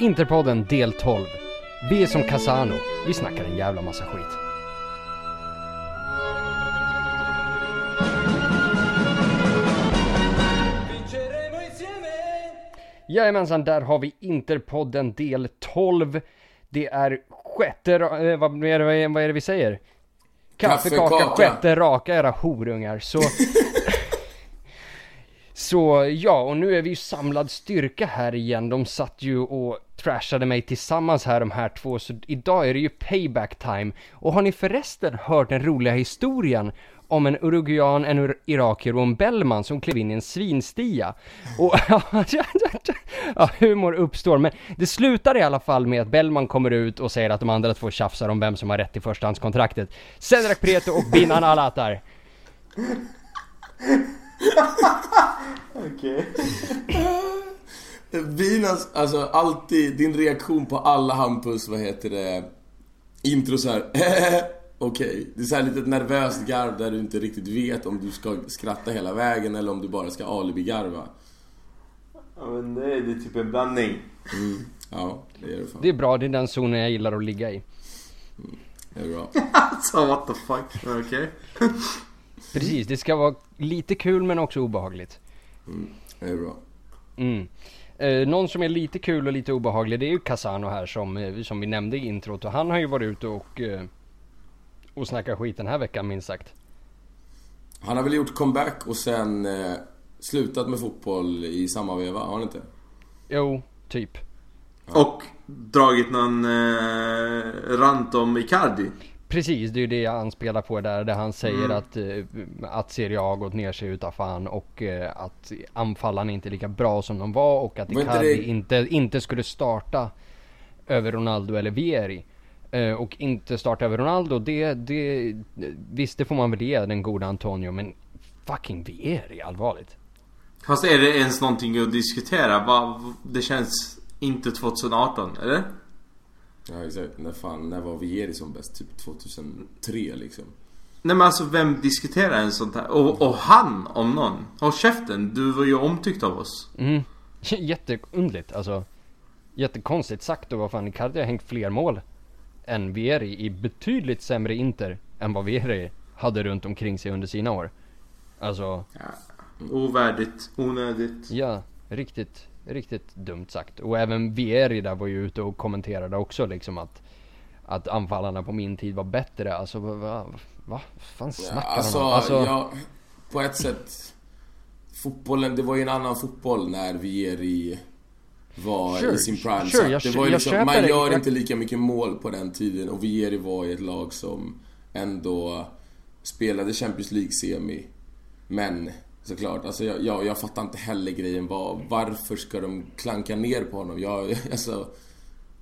Interpodden del 12. Vi är som Casano. Vi snackar en jävla massa skit. Jajamensan, där har vi Interpodden del 12. Det är sjätte, eh, vad, är det, vad är det vi säger? Kaffekaka, Kaffekaka. sjätte raka era horungar. Så... Så ja, och nu är vi ju samlad styrka här igen. De satt ju och trashade mig tillsammans här de här två, så idag är det ju payback time. Och har ni förresten hört den roliga historien om en uruguayan, en ur- irakier och en Bellman som klev in i en svinstia? Och ja, humor uppstår, men det slutar i alla fall med att Bellman kommer ut och säger att de andra två tjafsar om vem som har rätt i förstahandskontraktet. Cedric Prieto och Binan Alatar. Okej. Vinas, alltså alltid, din reaktion på alla Hampus, vad heter det, intro så här. Okej, det är så här lite nervöst garv där du inte riktigt vet om du ska skratta hela vägen eller om du bara ska alibi-garva. Ja, men det är, det är typ en blandning. Mm. Ja, det är det fan. Det är bra, det är den zonen jag gillar att ligga i. Det är bra. Alltså what the fuck. Okej. Precis, det ska vara lite kul men också obehagligt. Det är bra. Mm. Eh, någon som är lite kul och lite obehaglig det är ju Casano här som, eh, som vi nämnde i introt och han har ju varit ute och, eh, och snackat skit den här veckan minst sagt. Han har väl gjort comeback och sen eh, slutat med fotboll i samma veva, har han inte? Jo, typ. Och dragit någon eh, rant om Icardi. Precis, det är ju det jag anspelar på där, där han säger Mm. att, eh, att Serie A har gått ner sig utav fan och eh, att anfallarna inte är lika bra som de var och att inte Icardi det- inte, inte skulle starta över Ronaldo eller Vieri. Eh, och inte starta över Ronaldo, det, det, visst det får man väl ge den goda Antonio, men fucking Vieri, allvarligt. Fast är det ens någonting att diskutera? Det känns inte 2018, eller? Ja exakt, när fan, när var Vieri som bäst? Typ 2003 liksom. Nej men alltså vem diskuterar en sånt här? Och, och han om någon. Håll käften, du var ju omtyckt av oss. Mm. Jätteundligt, alltså. Jättekonstigt sagt och vad fan, Icardi har hängt fler mål än Vieri i betydligt sämre Inter än vad Vieri hade runt omkring sig under sina år. Alltså, Ovärdigt, onödigt. ja, riktigt, riktigt dumt sagt. Och även Vieri där var ju ute och kommenterade också liksom att att anfallarna på min tid var bättre, alltså vad, vad, vad fan Ja, snackar alltså, de om? Alltså, ja, på ett sätt. Fotbollen, det var ju en annan fotboll när Vieri var Sure, i sin prime. sure, så jag- det var ju liksom, man gör inte lika mycket mål på den tiden och Vieri var i ett lag som ändå spelade Champions League-semi. Men såklart, alltså jag, jag, jag fattar inte heller grejen. Var, varför ska de klanka ner på honom? Jag, alltså,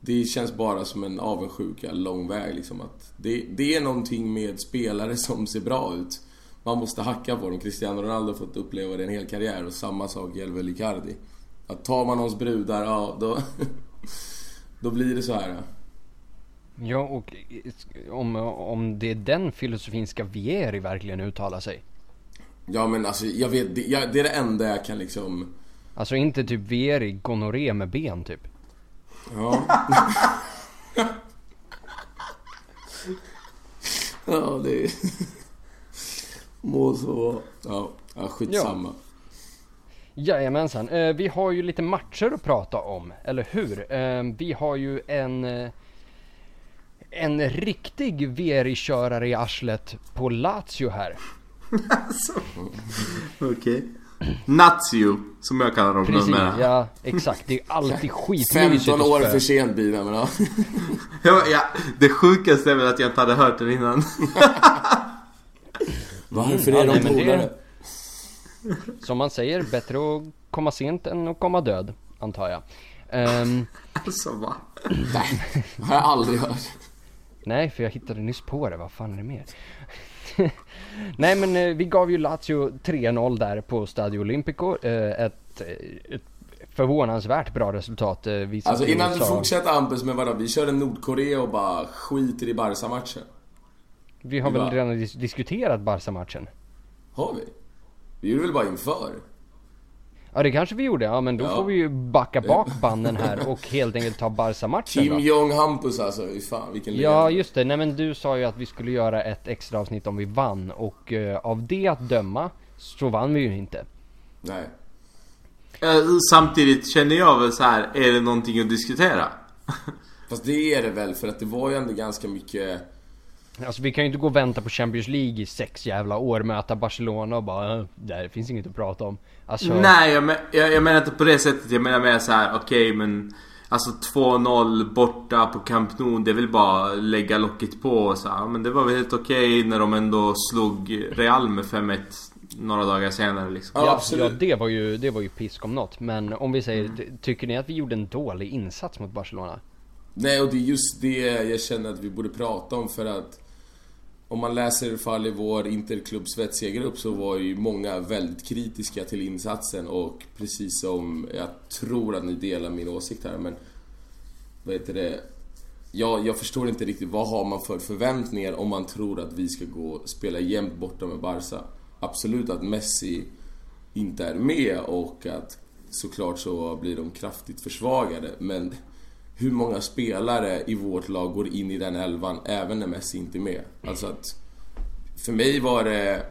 det känns bara som en avundsjuka lång väg liksom att det, det är någonting med spelare som ser bra ut. Man måste hacka på dem. Cristiano Ronaldo har fått uppleva det en hel karriär och samma sak gäller väl Icardi. Att tar man någons brudar, ja då... då blir det så här. Ja. ja och om, om det är den filosofin ska Vieri verkligen uttala sig? Ja men alltså jag vet, det, jag, det är det enda jag kan liksom... Alltså inte typ Vieri gonorré med ben typ. Ja. ja det är... Må så. Ja, ja skitsamma. Jajamensan. Eh, vi har ju lite matcher att prata om, eller hur? Eh, vi har ju en... Eh, en riktig Vieri-körare i arslet på Lazio här. Alltså. Okej. Nazio, som jag kallar dem Precis, numera. ja exakt. Det är alltid skitmysigt 15 år för sent Bina men ja. Ja, ja, det sjukaste är väl att jag inte hade hört den innan. Varför ja, är nej, de det- polare? Som man säger, bättre att komma sent än att komma död, antar jag. Ehm, Alltså va? Nej, har jag aldrig hört. Nej, för jag hittade nyss på det. Vad fan är det mer? Nej, men eh, vi gav ju Lazio 3-0 där på Stadio Olimpico. Eh, ett, eh, ett förvånansvärt bra resultat. Vi Alltså innan du fortsätter Hampus med vadå? Vi körde Nordkorea och bara skiter i Barca-matchen. Vi har väl Va? redan dis- diskuterat Barca-matchen? Har vi? Vi gjorde väl bara inför? Ja det kanske vi gjorde, ja men då Ja. får vi ju backa bak banden här och helt enkelt ta Barca-matchen Kim då. Jong Hampus alltså, fan vilken Ja ledare. just det, nej men du sa ju att vi skulle göra ett extra avsnitt om vi vann och eh, av det att döma så vann vi ju inte. Nej. Eh, Samtidigt känner jag väl så här, är det någonting att diskutera? Fast det är det väl, för att det var ju ändå ganska mycket... Alltså vi kan ju inte gå och vänta på Champions League i sex jävla år, möta Barcelona och bara "Äh, där finns inget att prata om. Alltså, Nej, jag, men, jag, jag menar inte på det sättet. Jag menar mer så här, okej men... Alltså 2-0 borta på Camp Nou, det är väl bara lägga locket på och så här, Men det var väl helt okej när de ändå slog Real med 5-1 några dagar senare liksom. Ja, absolut. ja det var ju, det var ju pisk om något. Men om vi säger, Mm. ty- tycker ni att vi gjorde en dålig insats mot Barcelona? Nej, och det är just det jag känner att vi borde prata om för att om man läser i fall i vår interklubb Svetsia-grupp så var ju många väldigt kritiska till insatsen och precis som jag tror att ni delar min åsikt här men vad heter det? Jag, jag förstår inte riktigt vad har man för förväntningar om man tror att vi ska gå och spela jämt borta med Barca. Absolut att Messi inte är med och att såklart så blir de kraftigt försvagade men hur många spelare i vårt lag går in i den elvan även när Messi inte är med? Alltså att för mig var det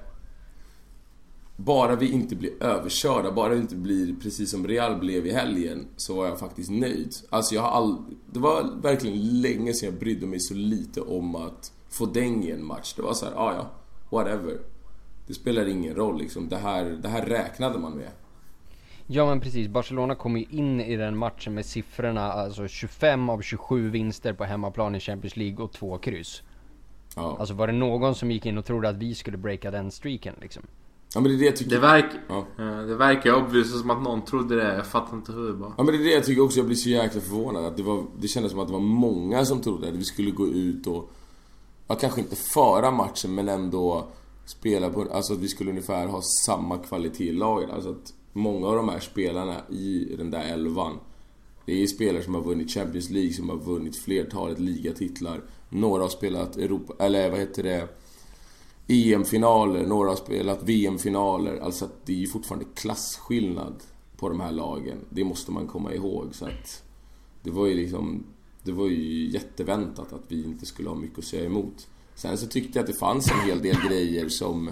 bara vi inte blir överkörda, bara vi inte blir precis som Real blev i helgen så var jag faktiskt nöjd. Alltså jag har all... Det var verkligen länge sedan jag brydde mig så lite om att få däng i en match. Det var så här, ah, ja, whatever. Det spelar ingen roll liksom. Det här, det här räknade man med. Ja men precis, Barcelona kom ju in i den matchen med siffrorna alltså 25 av 27 vinster på hemmaplan i Champions League och två kryss. Ja. Alltså var det någon som gick in och trodde att vi skulle breaka den streaken liksom? ja men det är det jag tycker... Det, verk, Ja. det verkar obviously som att någon trodde det. Jag fattar inte hur bara. Ja men det är det jag tycker också, jag blir så jäkla förvånad att det var, det kändes som att det var många som trodde att vi skulle gå ut och, ja kanske inte föra matchen men ändå spela på, alltså att vi skulle ungefär ha samma kvalitet i laget. Alltså att många av de här spelarna i den där elvan, det är ju spelare som har vunnit Champions League, som har vunnit flertalet ligatitlar. Några har spelat Europa, eller vad heter det? EM-finaler, några har spelat VM-finaler. Alltså att det är ju fortfarande klasskillnad på de här lagen. Det måste man komma ihåg. Så att det var ju liksom... Det var ju jätteväntat att vi inte skulle ha mycket att säga emot. Sen så tyckte jag att det fanns en hel del grejer som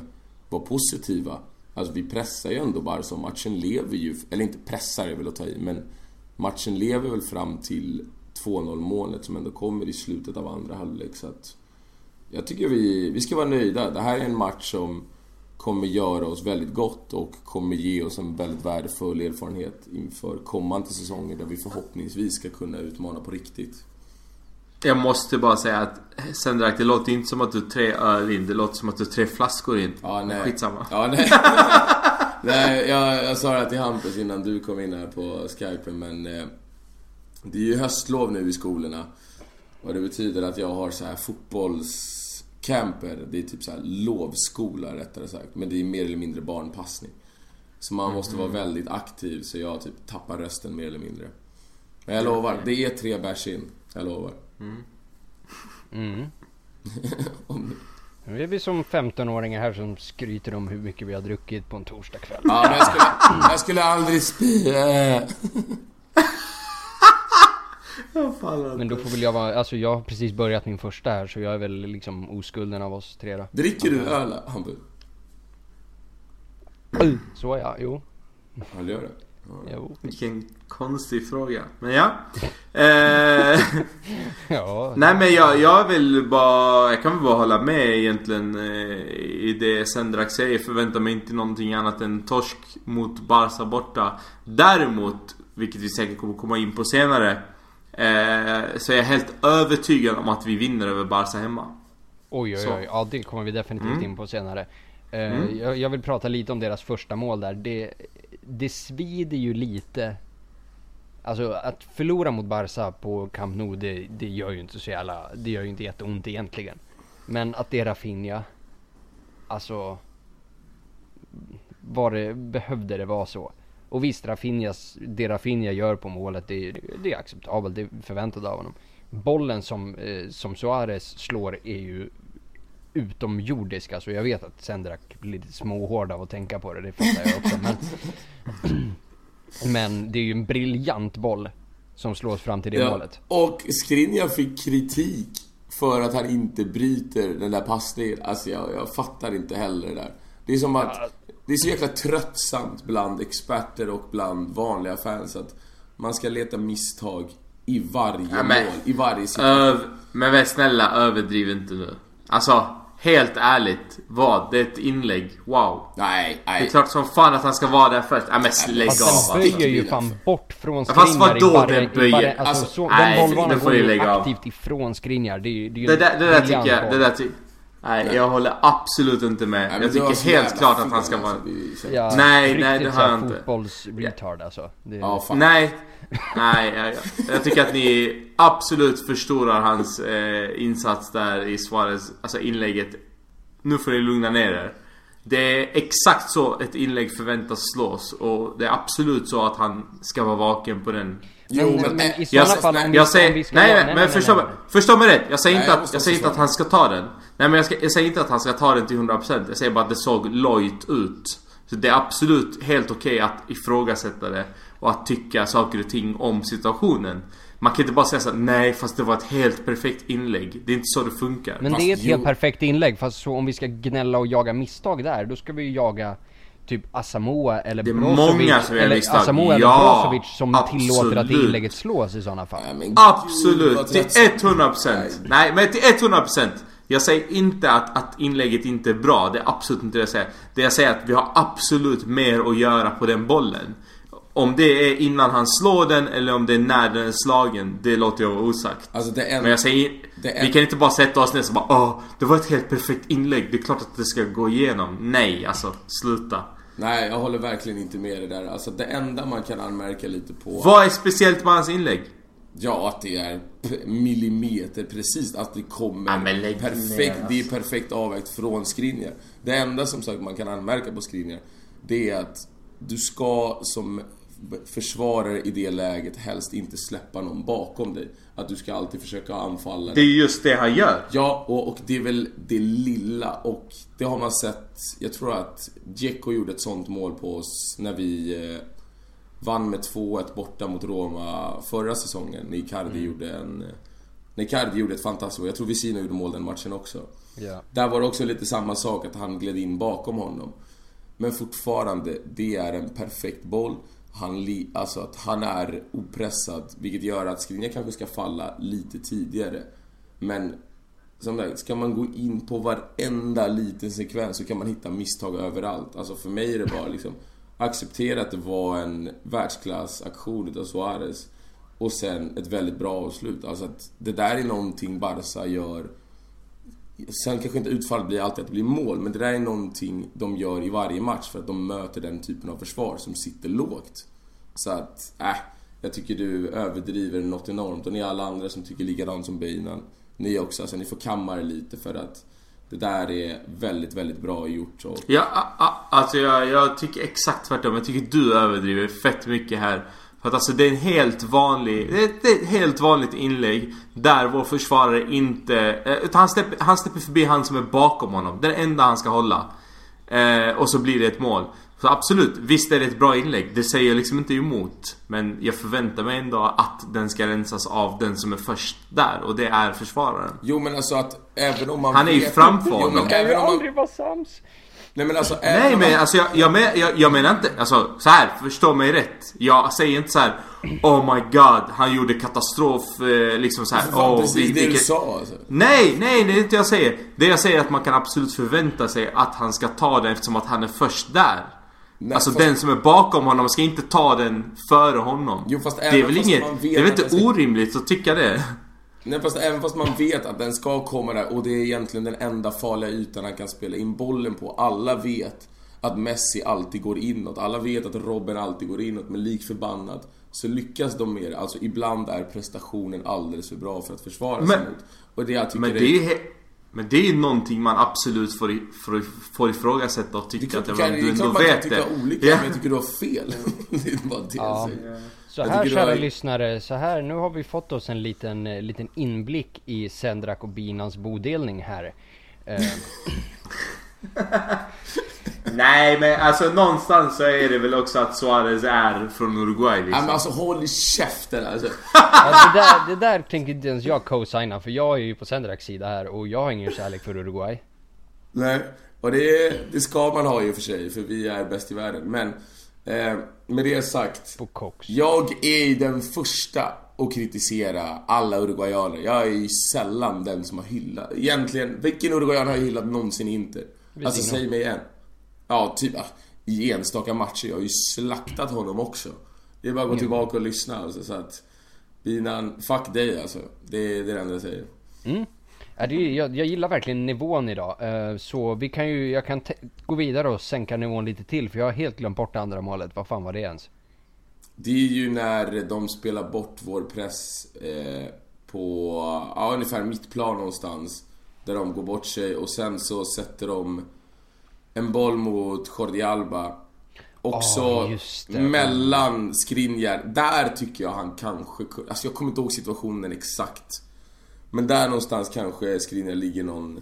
var positiva. Alltså vi pressar ju ändå bara så matchen lever ju, eller inte pressar är väl att ta i, men matchen lever väl fram till 2-0 målet som ändå kommer i slutet av andra halvlek. Så att jag tycker vi, vi ska vara nöjda. Det här är en match som kommer göra oss väldigt gott och kommer ge oss en väldigt värdefull erfarenhet inför kommande säsonger där vi förhoppningsvis ska kunna utmana på riktigt. Jag måste bara säga att Sendrak, det låter inte som att du är tre öl in. Det låter som att du är tre flaskor in. Ja, nej. Skitsamma. Ja, nej. nej jag, jag sa det till Hampus innan du kom in här på skypen men eh, det är ju höstlov nu i skolorna. Och det betyder att jag har så här fotbollscamper. Det är typ så här lovskola rättare sagt. Men det är mer eller mindre barnpassning. Så man måste vara väldigt aktiv så jag typ tappar rösten mer eller mindre. Men jag lovar, det är tre bärs in. Jag lovar. Mm. Om- Nu är vi som 15-åringar här som skryter om hur mycket vi har druckit på en torsdagkväll. Ja, men jag skulle, jag skulle aldrig spy. eh. Men då får väl jag vara, alltså jag har precis börjat min första här så jag är väl liksom oskulden av oss tre då. Dricker du öl, Hampus? Så ja, jo. Ja, du gör det? Jo. Vilken konstig fråga. Men ja. Eh, Ja. nej men jag, jag vill bara... Jag kan väl bara hålla med egentligen eh, i det Sendrak säger. Förväntar mig inte någonting annat än torsk mot Barca borta. Däremot, vilket vi säkert kommer komma in på senare. Eh, så är jag helt övertygad om att vi vinner över Barca hemma. Oj oj Så. oj, ja det kommer vi definitivt Mm. in på senare. Eh, Mm. jag, jag vill prata lite om deras första mål där. Det, det svider ju lite. Alltså att förlora mot Barca på Camp Nou det, det gör ju inte så jävla, det gör ju inte jätteont egentligen. Men att det är Rafinha, alltså var det, behövde det vara så? Och visst, Rafinhas, det Rafinha gör på målet, det, det är acceptabelt, det är förväntat av honom. Bollen som, eh, som Suarez slår är ju utomjordisk. Alltså jag vet att Sendrak blir lite småhård av att tänka på det, det fattar jag också. Men Men det är ju en briljant boll som slås fram till det Ja. målet. Och Skriniar fick kritik för att han inte bryter den där passningen. Alltså jag, jag fattar inte heller det där. Det är som att... Det är så jäkla tröttsamt bland experter och bland vanliga fans att man ska leta misstag i varje Ja, men- mål, i varje situation. Öv, men väl snälla, överdriv inte nu. Alltså, helt ärligt. Vad? Det är ett inlägg. Wow. Nej, Det är nej. klart som fan att han ska vara där först. Ja men lägg av Fast den alltså. böjer ju fan bort från fast Skriniar i vadå den böjer? alltså, Alltså, så, nej, den bollbanan går du ju lägga av. aktivt ifrån Skriniar. Det är det är Det där, det där tycker jag, det där ty- Nej, jag håller absolut inte med. Nej, jag tycker helt klart att han ska vara... alltså. Är- Ja, Nej, nej, det har jag inte. Fotbolls-retard alltså. Det, Ja, fan. Nej, nej, jag, jag tycker att ni absolut förstorar hans eh, insats där i Suarez, alltså inlägget. Nu får ni lugna ner er. Det är exakt så ett inlägg förväntas slås och det är absolut så att han ska vara vaken på den. Jo, Men- men... men i sådana jag- fall, nej, om Jag säger, vi ska nej, nej, nej, men nej, förstå, nej, nej. förstå mig rätt. Jag säger Nej, inte jag att, jag säger inte att han ska ta den. Nej men jag, ska, jag säger inte att han ska ta den till 100%. Jag säger bara att det såg lojt ut. Så det är absolut helt okej att ifrågasätta det och att tycka saker och ting om situationen. Man kan inte bara säga såhär, nej fast det var ett helt perfekt inlägg. Det är inte så det funkar. Men Fast det är ett jo. helt perfekt inlägg, fast så om vi ska gnälla och jaga misstag där, då ska vi ju jaga typ Asamoah eller Det är Brozovic, många som eller misstag. Asamoah eller Ja, Brozovic som tillåter att det absolut. inlägget slås i sådana fall. Gud, Absolut, till tröttsamt. 100% Nej men till 100% Jag säger inte att, att inlägget inte är bra, det är absolut inte det jag säger Det jag säger är att vi har absolut mer att göra på den bollen Om det är innan han slår den eller om det är när den är slagen, det låter jag vara osagt Alltså det är Men jag säger, det är- vi kan inte bara sätta oss ner och bara Åh, det var ett helt perfekt inlägg, det är klart att det ska gå igenom Nej, alltså sluta Nej, jag håller verkligen inte med det där. Alltså det enda man kan anmärka lite på... Vad är speciellt med hans inlägg? Ja, att det är millimeter precis. Att det kommer Ja, perfekt. ner, Det är perfekt avvägt från Skriniar. Det enda som sagt man kan anmärka på Skriniar, det är att du ska som försvarare i det läget helst inte släppa någon bakom dig. Att du ska alltid försöka anfalla. Det är just det han gör Ja, och, och det är väl det lilla och det har man sett. Jag tror att Dzeko gjorde ett sånt mål på oss när vi eh, vann med 2-1 borta mot Roma förra säsongen. När Icardi gjorde en... eh, När Icardi gjorde ett fantastiskt mål. Jag tror Vesino gjorde mål den matchen också. Ja. Där var det också lite samma sak, att han gled in bakom honom. Men fortfarande, det är en perfekt boll. Han, li, alltså att han är opressad, vilket gör att Skriniar kanske ska falla lite tidigare. Men som där, ska man gå in på varenda liten sekvens så kan man hitta misstag överallt. Alltså för mig är det bara liksom acceptera att det var en världsklassaktion utav Suarez och sen ett väldigt bra avslut. Alltså att det där är någonting Barca gör Sen kanske inte utfallet blir alltid att det blir mål, men det där är någonting de gör i varje match för att de möter den typen av försvar som sitter lågt. Så att, äh, jag tycker du överdriver något enormt och ni alla andra som tycker likadant som Beinan, ni också, alltså ni får kamma er lite för att det där är väldigt, väldigt bra gjort och Ja, a- a- alltså jag, jag tycker exakt tvärtom. Jag tycker du överdriver fett mycket här. För att alltså det är en helt vanlig, det är ett- det är ett helt vanligt inlägg där vår försvarare inte, eh, utan han släpper, han släpper förbi han som är bakom honom. Det är det enda han ska hålla. Eh, och så blir det ett mål. Så absolut, visst är det ett bra inlägg. Det säger jag liksom inte emot. Men jag förväntar mig ändå att den ska rensas av den som är först där. Och det är försvararen. Jo men alltså att även om man Han är ju framför Jo, honom. men även om man... vara sams. Nej men alltså Nej men man... alltså jag, jag, men, jag, jag menar inte, alltså så här, förstå mig rätt. Jag säger inte så här. Oh my god, han gjorde katastrof, eh, liksom så här. Fan, "Åh, precis vi- det du vilket-" sa alltså. Nej, nej, det är inte jag säger. Det jag säger är att man kan absolut förvänta sig att han ska ta den eftersom att han är först där. Nej, alltså fast- den som är bakom honom ska inte ta den före honom. Jo, fast det är väl inget, det är väl inte orimligt att tycka det? Nej fast även fast man vet att den ska komma där och det är egentligen den enda farliga ytan han kan spela in bollen på. Alla vet att Messi alltid går inåt. Alla vet att Robben alltid går inåt. Men lik förbannat så lyckas de med det. Alltså ibland är prestationen alldeles för bra för att försvara sig mot. Och det jag tycker Men det är men det är ju någonting man absolut får, i, får, får ifrågasätta och Det är tycka klart, att du ja, kan, men det är du klart ändå man kan vet tycka det. olika, Ja. men jag tycker du har fel. det är bara det jag Ja. säger. Så Jag här kära var- lyssnare, så här, nu har vi fått oss en liten, eh, liten inblick i Sendrak och Binans bodelning här. Eh, Nej men alltså någonstans så är det väl också att Suarez är från Uruguay liksom. men alltså håll käften alltså. Ja, det, där, det där tänker inte ens jag co-signa för jag är ju på Sendraks sida här och jag har ingen kärlek för Uruguay. Nej, och det, det ska man ha i och för sig, för vi är bäst i världen. Men eh, med det sagt, jag är den första att kritisera alla uruguayaner. Jag är ju sällan den som har hyllat. Egentligen, vilken uruguayan har jag hyllat någonsin inte? Alltså säg mig en. Ja, typ ah, i enstaka matcher. Jag har ju slaktat honom också. Det är bara att gå tillbaka och lyssna alltså, så att Binan, fuck dig alltså. Det, det är det enda jag säger. Ja, det är, jag, jag gillar verkligen nivån idag. Eh, så vi kan ju, jag kan gå vidare och sänka nivån lite till för jag har helt glömt bort det andra målet. Vad fan var det ens? Det är ju när de spelar bort vår press eh, på ja, ungefär mittplan någonstans. Där de går bort sig och sen så sätter de en boll mot Jordi Alba. Också det. mellan Skriniar. Där tycker jag han kanske Alltså jag kommer inte ihåg situationen exakt. Men där någonstans kanske Skriniar ligger någon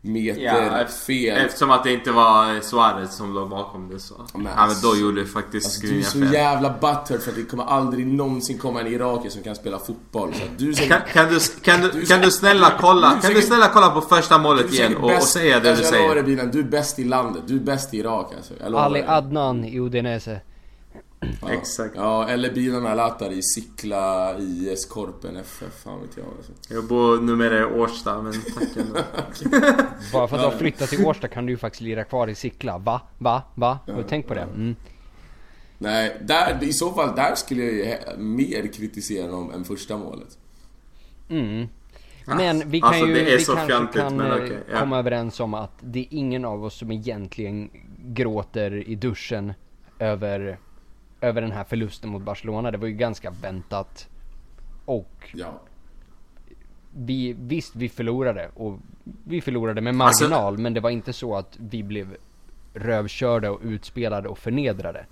meter Ja, fel. Eftersom att det inte var Suarez som låg bakom det så. men ja men då gjorde faktiskt Alltså, du är så fel. jävla butthurt för att det kommer aldrig någonsin komma en irakier som kan spela fotboll. Du som... Kan, kan, du, kan, du, kan du snälla kolla, kan du snälla kolla på första målet igen och, och säga det du alltså, jag lovar säger? dig Bilan, du är bäst i landet. Du är bäst i Irak alltså. Jag lovar Ali. Adnan i Udinese. Ja. Exakt. Ja, eller Bilan Alatar i Sickla IS Korpen FF, fan vet jag alltså. Jag bor numera i Årsta men tack ändå. Bara för att du har flyttat till Årsta kan du ju faktiskt lira kvar i Sickla. Va? Va? Va? Har du tänkt på det? Mm. Nej, där, i så fall där skulle jag ju mer kritisera dem än första målet. Men vi kan Alltså, ju, vi kanske fjantigt, kan men eh, okej, ja. komma överens om att det är ingen av oss som egentligen gråter i duschen över, över den här förlusten mot Barcelona. Det var ju ganska väntat. Och Ja. vi, visst vi förlorade och vi förlorade med Alltså- marginal men det var inte så att vi blev rövkörda och utspelade och förnedrade.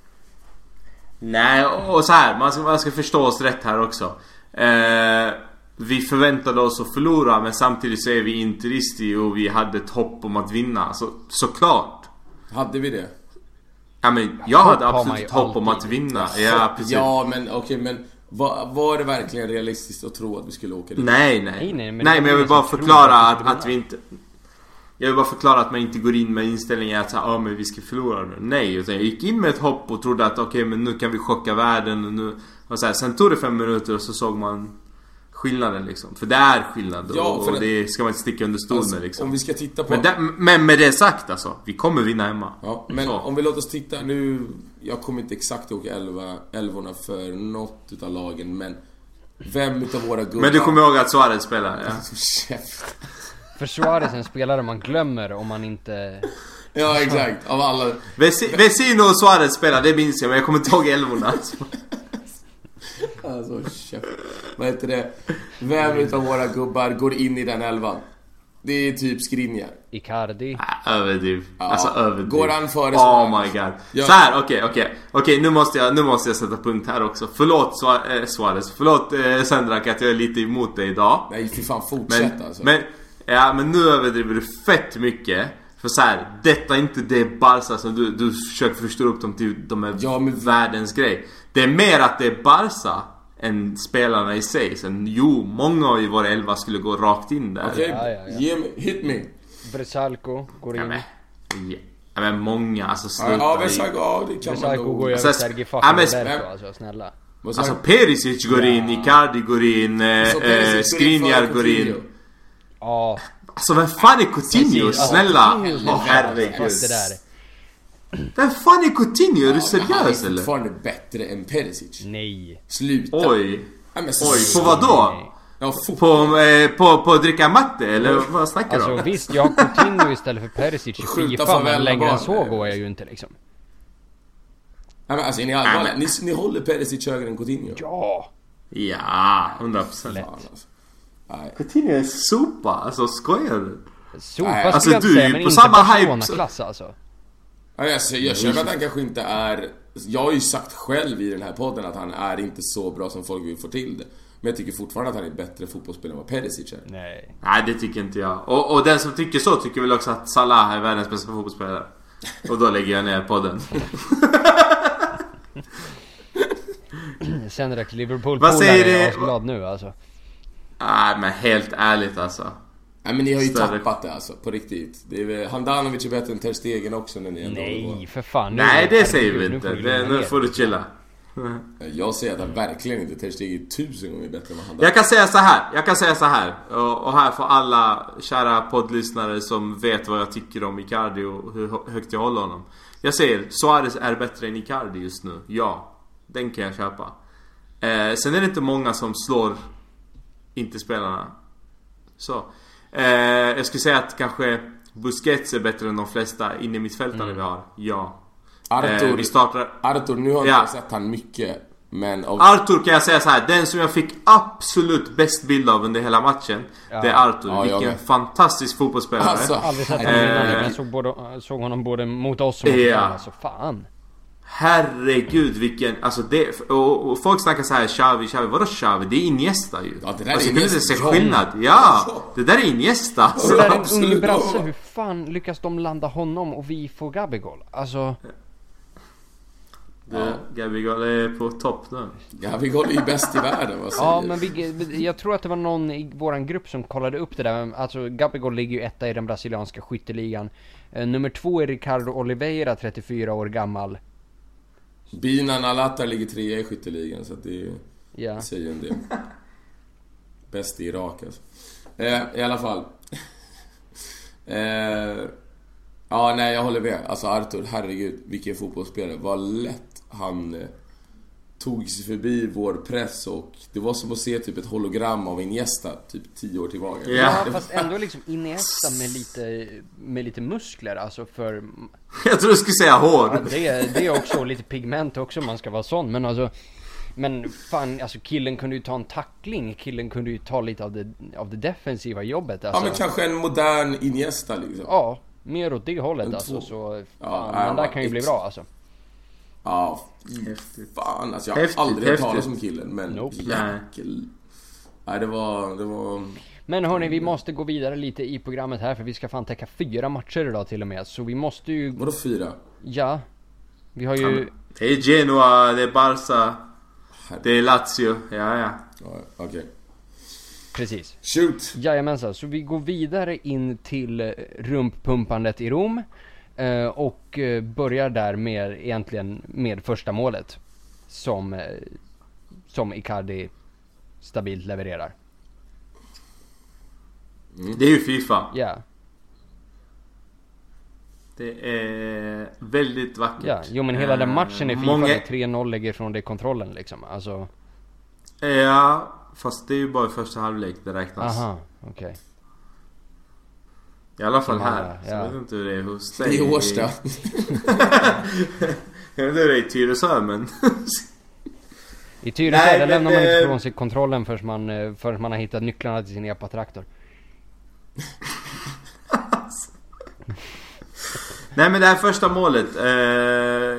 Nej, och så här, man ska, man ska förstå oss rätt här också. Eh, vi förväntade oss att förlora men samtidigt så är vi interisti och vi hade ett hopp om att vinna. Så, såklart. Hade vi det? Ja, men jag Hopp hade absolut hopp om att vinna. Ja, precis. Ja, men okej, men var, var det verkligen realistiskt att tro att vi skulle åka dit? Nej, nej. Nej, nej, men nej, men jag vill bara förklara att, att vi att vi inte... Jag vill bara förklara att man inte går in med inställningen att ja men vi ska förlora nu. Nej, utan jag gick in med ett hopp och trodde att okej men nu kan vi chocka världen och nu... Och så här, sen tog det fem minuter och så såg man skillnaden liksom. För det är skillnad Ja, och, för och det- det ska man inte sticka under stol Alltså, med liksom. Om vi ska titta på... Men, där, men med det sagt alltså, vi kommer vinna hemma. Ja, men Så. om vi låter oss titta nu. Jag kommer inte exakt ihåg elva, elvorna för något utav lagen, men vem utav våra gubbar... Men du kommer ihåg att Suarez spelar? Ja. Käft. För Suarez är en spelare man glömmer om man inte... Ja, exakt. Av alla. Vesi- Vesino och Suarez spelar, det minns jag men jag kommer inte ihåg elvorna. Alltså. Käft. Vad heter det? Vem utav våra gubbar går in i den elvan? Det är typ Skriniar. Icardi. Ah, Överdriv. Ja, Alltså överdriv. går han före Oh my god. Ja. Så här, okej, okej. Okej, nu måste jag, nu måste jag sätta punkt här också. Förlåt eh, Suarez. Förlåt eh, Sendrak att jag är lite emot dig idag. Nej, fy fan fortsätt Men, alltså. men, ja, men nu överdriver du fett mycket. För så här, detta är inte det Barca som du, du försöker förstora upp dem till de är Ja, men- världens grej. Det är mer att det är Barca än spelarna i sig. Sen jo, många i våra elva skulle gå rakt in där. Okej, Ja, ja, ja. mig, hit me. Bresalco går Ja, in. men, ja, ja, men många, alltså Ja, sluta. ja, Vesak, ja det kan man Bresalco går nog. ju Alltså, över Sergi ja, fucking men- Roberto alltså, snälla. Alltså? Perisic går in, Icardi går in, eh, Så eh, Perisic går in Skriniar före går in. Ja, Alltså vem fan är Coutinho? Snälla! Åh herregud. Vem fan är Coutinho? Är du Han är seriös eller? fortfarande bättre än Perisic. Nej. Sluta. Oj. Nej, men Oj, så- på vad då? Nej. Ja, På, eh, på, på att dricka matte eller vad snackar du Alltså om? visst, jag har Coutinho istället för Perisic i Fifa men längre än så går jag ju inte liksom. Nej, men alltså är ni allvarliga? Ni, ni håller Perisic högre än Coutinho? Ja! Ja, 100%. Lätt. Fan, alltså. Coutinho är sopa, alltså skojar du? Sopa skulle alltså, jag inte du är säga men på inte samma hype Barcelona-klass alltså. Ja, alltså, jag känner att han kanske inte är... Jag har ju sagt själv i den här podden att han är inte så bra som folk vill få till det. Men jag tycker fortfarande att han är bättre fotbollsspelare än vad Perisic är. Nej. Nej det tycker inte jag. Och, och den som tycker så tycker väl också att Salah är världens bästa fotbollsspelare. Och då lägger jag ner podden. Sendrax liverpool Vad säger är du? asglad nu alltså. Nej men helt ärligt alltså. Nej men ni har ju Större- tappat det alltså, på riktigt. Det är väl, Handanovic är bättre än Ter Stegen också när ni ändå. Nej för fan. nu- Nej det säger vi nu inte. får du Det, nu får du chilla. Jag säger att han verkligen inte Ter Stegen är tusen gånger bättre än vad Handanovic Jag kan säga så här. Jag kan säga så här. Och, här får alla kära poddlyssnare som vet vad jag tycker om Icardi och hur hö- högt jag håller honom. Jag säger Suarez är bättre än Icardi just nu. Ja. Den kan jag köpa. Eh, sen är det inte många som slår inte spelarna. Så. Eh, jag skulle säga att kanske Busquets är bättre än de flesta inne mittfältare vi har. Ja. Arthur, Eh, vi startar... Arthur, nu har Ja. jag sett han mycket. Men av, Arthur kan jag säga så här. den som jag fick absolut bäst bild av under hela matchen Ja. Det är Arthur, Ja, vilken fantastisk fotbollsspelare Alltså, Aldrig sett Eh. honom innan jag såg, både, såg honom både mot oss och mot Ja. ja. alltså fan. Herregud vilken, alltså det, och, och folk snackar så här Xavi, Xavi, vadå Xavi? Det är Iniesta ju Ja, det där är alltså, kan du inte Iniesta. se Ja. skillnad? Ja! Ja. Det där är Iniesta alltså. Det där är en absolut. ung brasse, hur fan lyckas de landa honom och vi får Gabigol? Alltså, Det, Gabigol är på topp nu Gabigol är ju bäst i världen, vad säger ja men vi, jag tror att det var någon i våran grupp som kollade upp det där. Alltså Gabigol ligger ju etta i den brasilianska skytteligan. Eh, nummer två är Ricardo Oliveira, 34 år gammal. Binan Alatar ligger trea i skytteligan så att det Ja. säger en del. Bäst i Irak alltså. Eh, I alla fall. eh, ja, nej jag håller med. Alltså Arthur, herregud vilken fotbollsspelare. Vad lätt han eh, tog sig förbi vår press och det var som att se typ ett hologram av Iniesta typ 10 år tillbaka. Ja. Ja, fast ändå liksom Iniesta med lite, med lite muskler alltså för Jag tror du skulle säga Ja, hår det, det är också lite pigment också om man ska vara sån men alltså Men fan alltså killen kunde ju ta en tackling, killen kunde ju ta lite av det, av det defensiva jobbet Ja alltså. men kanske en modern Iniesta liksom. Ja, mer åt det hållet En alltså två. så Ja, fan, nej, den där vad kan ju bli bra alltså. Ja, Häftigt. fan alltså jag har Häftigt, aldrig hört talas om killen men Nope. jäkel... Nej det var, det var... Men hörni, vi måste gå vidare lite i programmet här för vi ska fan täcka fyra matcher idag till och med. Så vi måste ju, Vadå fyra? ja. Vi har ju, Det är Genoa, det är Barca Det är Lazio, ja ja Okej. precis. Shoot! Jajamensan, så vi går vidare in till eh, rumppumpandet i Rom. Eh, Och eh, börjar där med, egentligen med första målet. Som, eh, som Icardi stabilt levererar. Det är ju Fifa Ja, Det är väldigt vackert ja. Jo men hela den matchen är Eh, Fifa många- där 3-0 lägger från det kontrollen liksom. Alltså, Ja, fast det är ju bara i första halvlek det räknas aha, okej. I alla fall här. Ja. jag vet inte hur det är hos Det dig. är Årsta. Jag vet inte hur det är i Tyresö men... I Tyresö Nej, där lämnar man inte eh, ifrån sig kontrollen förrän man, eh, förrän man har hittat nycklarna till sin epatraktor. Nej men det här första målet. Eh,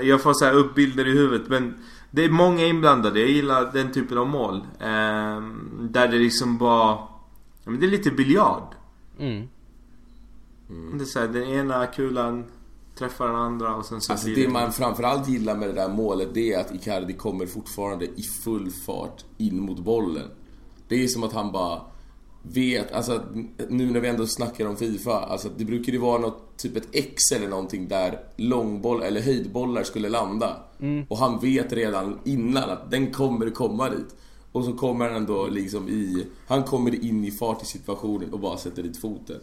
jag får så här upp bilder i huvudet men det är många inblandade. Jag gillar den typen av mål. Eh, där det liksom bara... Men det är lite biljard. Mm. Det är så här, den ena kulan träffar den andra och sen så Alltså blir det man framförallt gillar med det där målet det är att Icardi kommer fortfarande i full fart in mot bollen. Det är som att han bara vet, alltså att nu när vi ändå snackar om Fifa, alltså det brukar ju vara något, typ ett X eller någonting där långboll eller höjdbollar skulle landa. Och han vet redan innan att den kommer komma dit. Och så kommer han ändå liksom i, han kommer in i fart i situationen och bara sätter dit foten.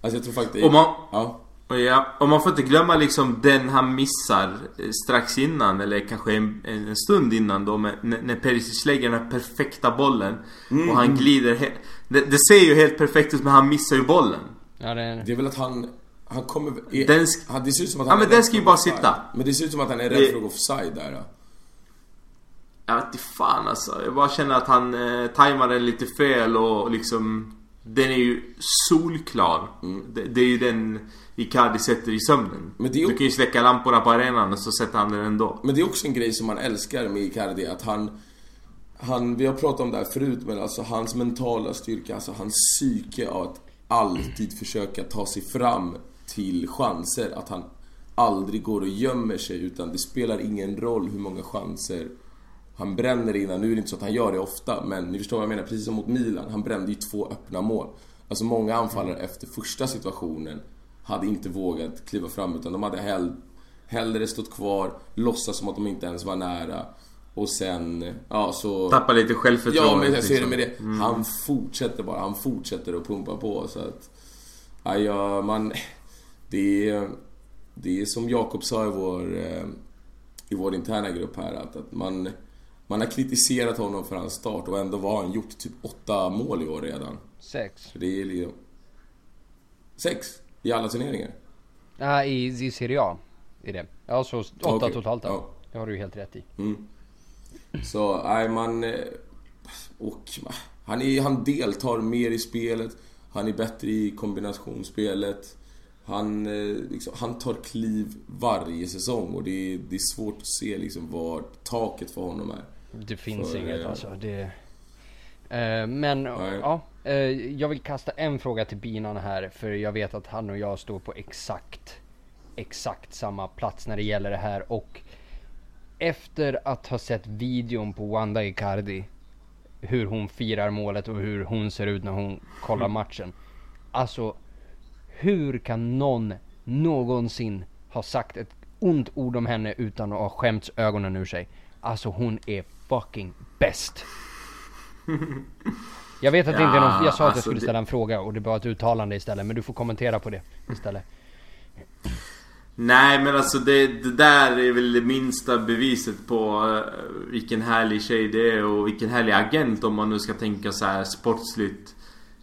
Alltså jag tror faktiskt... Och man- Ja. Och Ja, och man får inte glömma liksom den han missar eh, strax innan eller kanske en, en stund innan då med, när, Perisic lägger den här perfekta bollen och han glider he- det, det ser ju helt perfekt ut men han missar ju bollen. Ja, det är... Det är väl att han... Han kommer... Är, Den sk- han, det ser ut som att Ja, han men är den ska ju bara offside. sitta. Men det ser ut som att han är rädd Det- för att gå offside där. Ja. Jag vet inte fan alltså. Jag bara känner att han eh, tajmar den lite fel och liksom Den är ju solklar. Det, det är ju den Icardi sätter i sömnen. Men det är Du kan ju släcka lamporna på arenan och så sätter han den ändå. Men det är också en grej som man älskar med Icardi, att han... han, vi har pratat om det här förut, men alltså hans mentala styrka, alltså hans psyke av att alltid försöka ta sig fram till chanser. Att han aldrig går och gömmer sig, utan det spelar ingen roll hur många chanser han bränner innan. Nu är det inte så att han gör det ofta, men ni förstår vad jag menar. Precis som mot Milan, han brände ju två öppna mål. Alltså många anfallare efter första situationen hade inte vågat kliva fram, utan de hade hell, hellre stått kvar, låtsas som att de inte ens var nära. Och sen, ja så... Tappa lite självförtroende. Ja, men jag ser det liksom. med det. Han fortsätter bara, han fortsätter att pumpa på så att... Ja, ja man... Det är... Det är som Jakob sa i vår... eh, I vår interna grupp här att, att man... Man har kritiserat honom för hans start och ändå var han gjort typ åtta mål i år redan. Sex. Det är liksom... Sex? I alla turneringar? Ja, i, i Serie A. Är det. Ja, så åtta Okej, totalt då. ja. Det har du ju helt rätt i. Så, nej man... eh, Och han, är, han deltar mer i spelet. Han är bättre i kombinationsspelet. Han, eh, liksom, han tar kliv varje säsong och det är, det är svårt att se liksom var taket för honom är. Det finns För, inget eh, alltså. Det... Eh, men ja, eh, jag vill kasta en fråga till Binan här. För jag vet att han och jag står på exakt, exakt samma plats när det gäller det här. Och efter att ha sett videon på Wanda Icardi. Hur hon firar målet och hur hon ser ut när hon kollar matchen. Alltså, hur kan någon någonsin ha sagt ett ont ord om henne utan att ha skämts ögonen ur sig? Alltså hon är fucking bäst. Jag vet att det inte är någon, jag sa att jag alltså skulle det- ställa en fråga och det var ett uttalande istället men du får kommentera på det istället. Nej men alltså det, det där är väl det minsta beviset på eh, vilken härlig tjej det är och vilken härlig agent om man nu ska tänka så här sportsligt.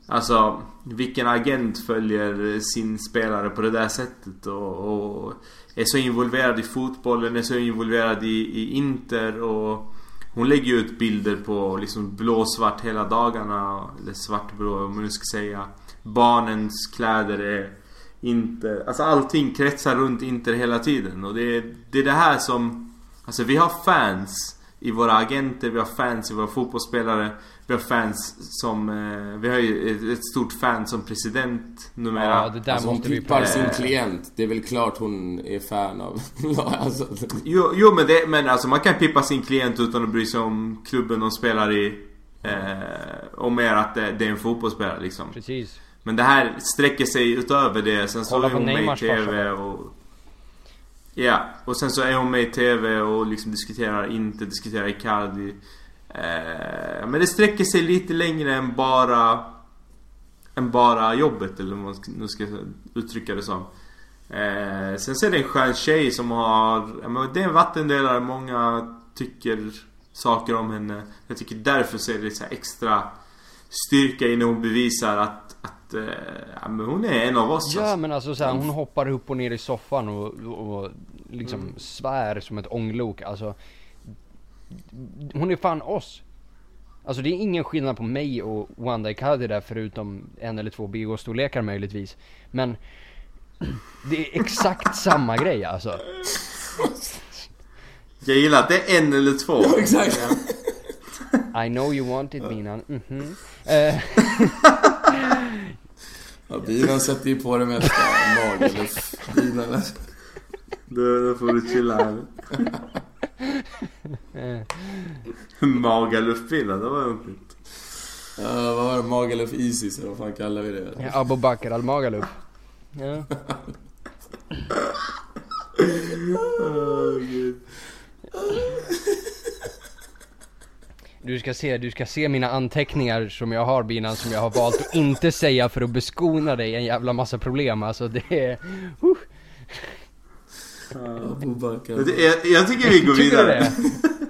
Alltså vilken agent följer sin spelare på det där sättet och, och är så involverad i fotbollen, är så involverad i, i Inter och hon lägger ju ut bilder på liksom blåsvart hela dagarna. Eller svartblå om man nu ska säga. Barnens kläder är inte... Alltså allting kretsar runt Inter hela tiden. Och det är, det är det här som... Alltså vi har fans i våra agenter, vi har fans i våra fotbollsspelare. Vi har fans som... Eh, vi har ju ett, stort fan som president numera. Ja, det där Alltså hon måste vi pippar prata sin klient. Det är väl klart hon är fan av... alltså, Jo, jo men, det, men alltså man kan pippa sin klient utan att bry sig om klubben de spelar i. Eh, och mer att det, det är en fotbollsspelare liksom. Precis. Men det här sträcker sig utöver det. Sen så Kolla är på hon med i TV och... Ja, och sen så är hon med i TV och liksom diskuterar inte, diskuterar Icardi. Eh, men det sträcker sig lite längre än bara... Än bara jobbet eller vad man nu ska uttrycka det som. Eh, sen så är det en skön tjej som har... men Det är en vattendelare. Många tycker saker om henne. Jag tycker därför så är det så extra styrka i när hon bevisar att, att eh, ja, men hon är en av oss. Ja alltså. men alltså så här, hon hoppar upp och ner i soffan och, och, och liksom Mm. svär som ett ånglok. Alltså, hon är fan oss. Alltså det är ingen skillnad på mig och Wanda Icardi där förutom en eller två BH-storlekar möjligtvis. Men det är exakt samma grej alltså. Jag gillar att det är en eller två. exakt. I know you want it Minan, mhm. Eh, Ja, bilen sätter ju på det mesta. Mageluff. Bilen. Då, då får du chilla här. Magaluffinna, det var nytt. Ja, vad var det? Mageluff Isis eller vad fan kallar vi det? Abu Bakr al-Magaluf. Ja. Du ska se, du ska se mina anteckningar som jag har Binan som jag har valt att inte säga för att beskona dig en jävla massa problem alltså det är... Uh, Jag, jag tycker vi går vidare. det?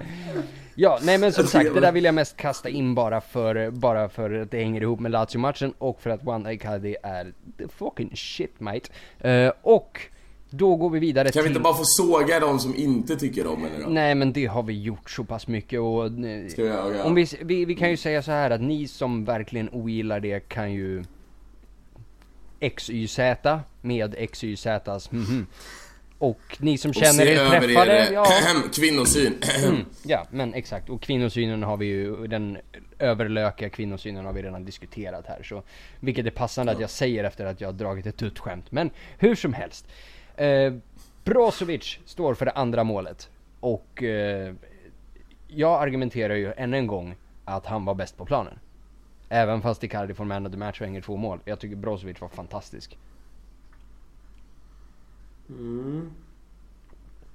Ja, nej men som sagt det där vill jag mest kasta in bara för, bara för att det hänger ihop med Lazio-matchen och för att Wanda Icardi är the fucking shit mate. Eh, och då går vi vidare Kan vi till... inte bara få såga de som inte tycker om henne då? Nej men det har vi gjort så pass mycket och... eh, Ska vi göra? Om vi, vi, vi kan ju säga så här att ni som verkligen ogillar det kan ju XYZ med XYZs mhm, Och ni som Och känner er träffade, er ja, kvinnosyn. ja men exakt. Och kvinnosynen har vi ju, den överlökiga kvinnosynen har vi redan diskuterat här. Så, vilket är passande att jag säger efter att jag har dragit ett tuttskämt. Men hur som helst. Eh, Brozovic står för det andra målet. Och eh, jag argumenterar ju än en gång att han var bäst på planen. Även fast Icardi får man of the match och hänger två mål. Jag tycker Brozovic var fantastisk.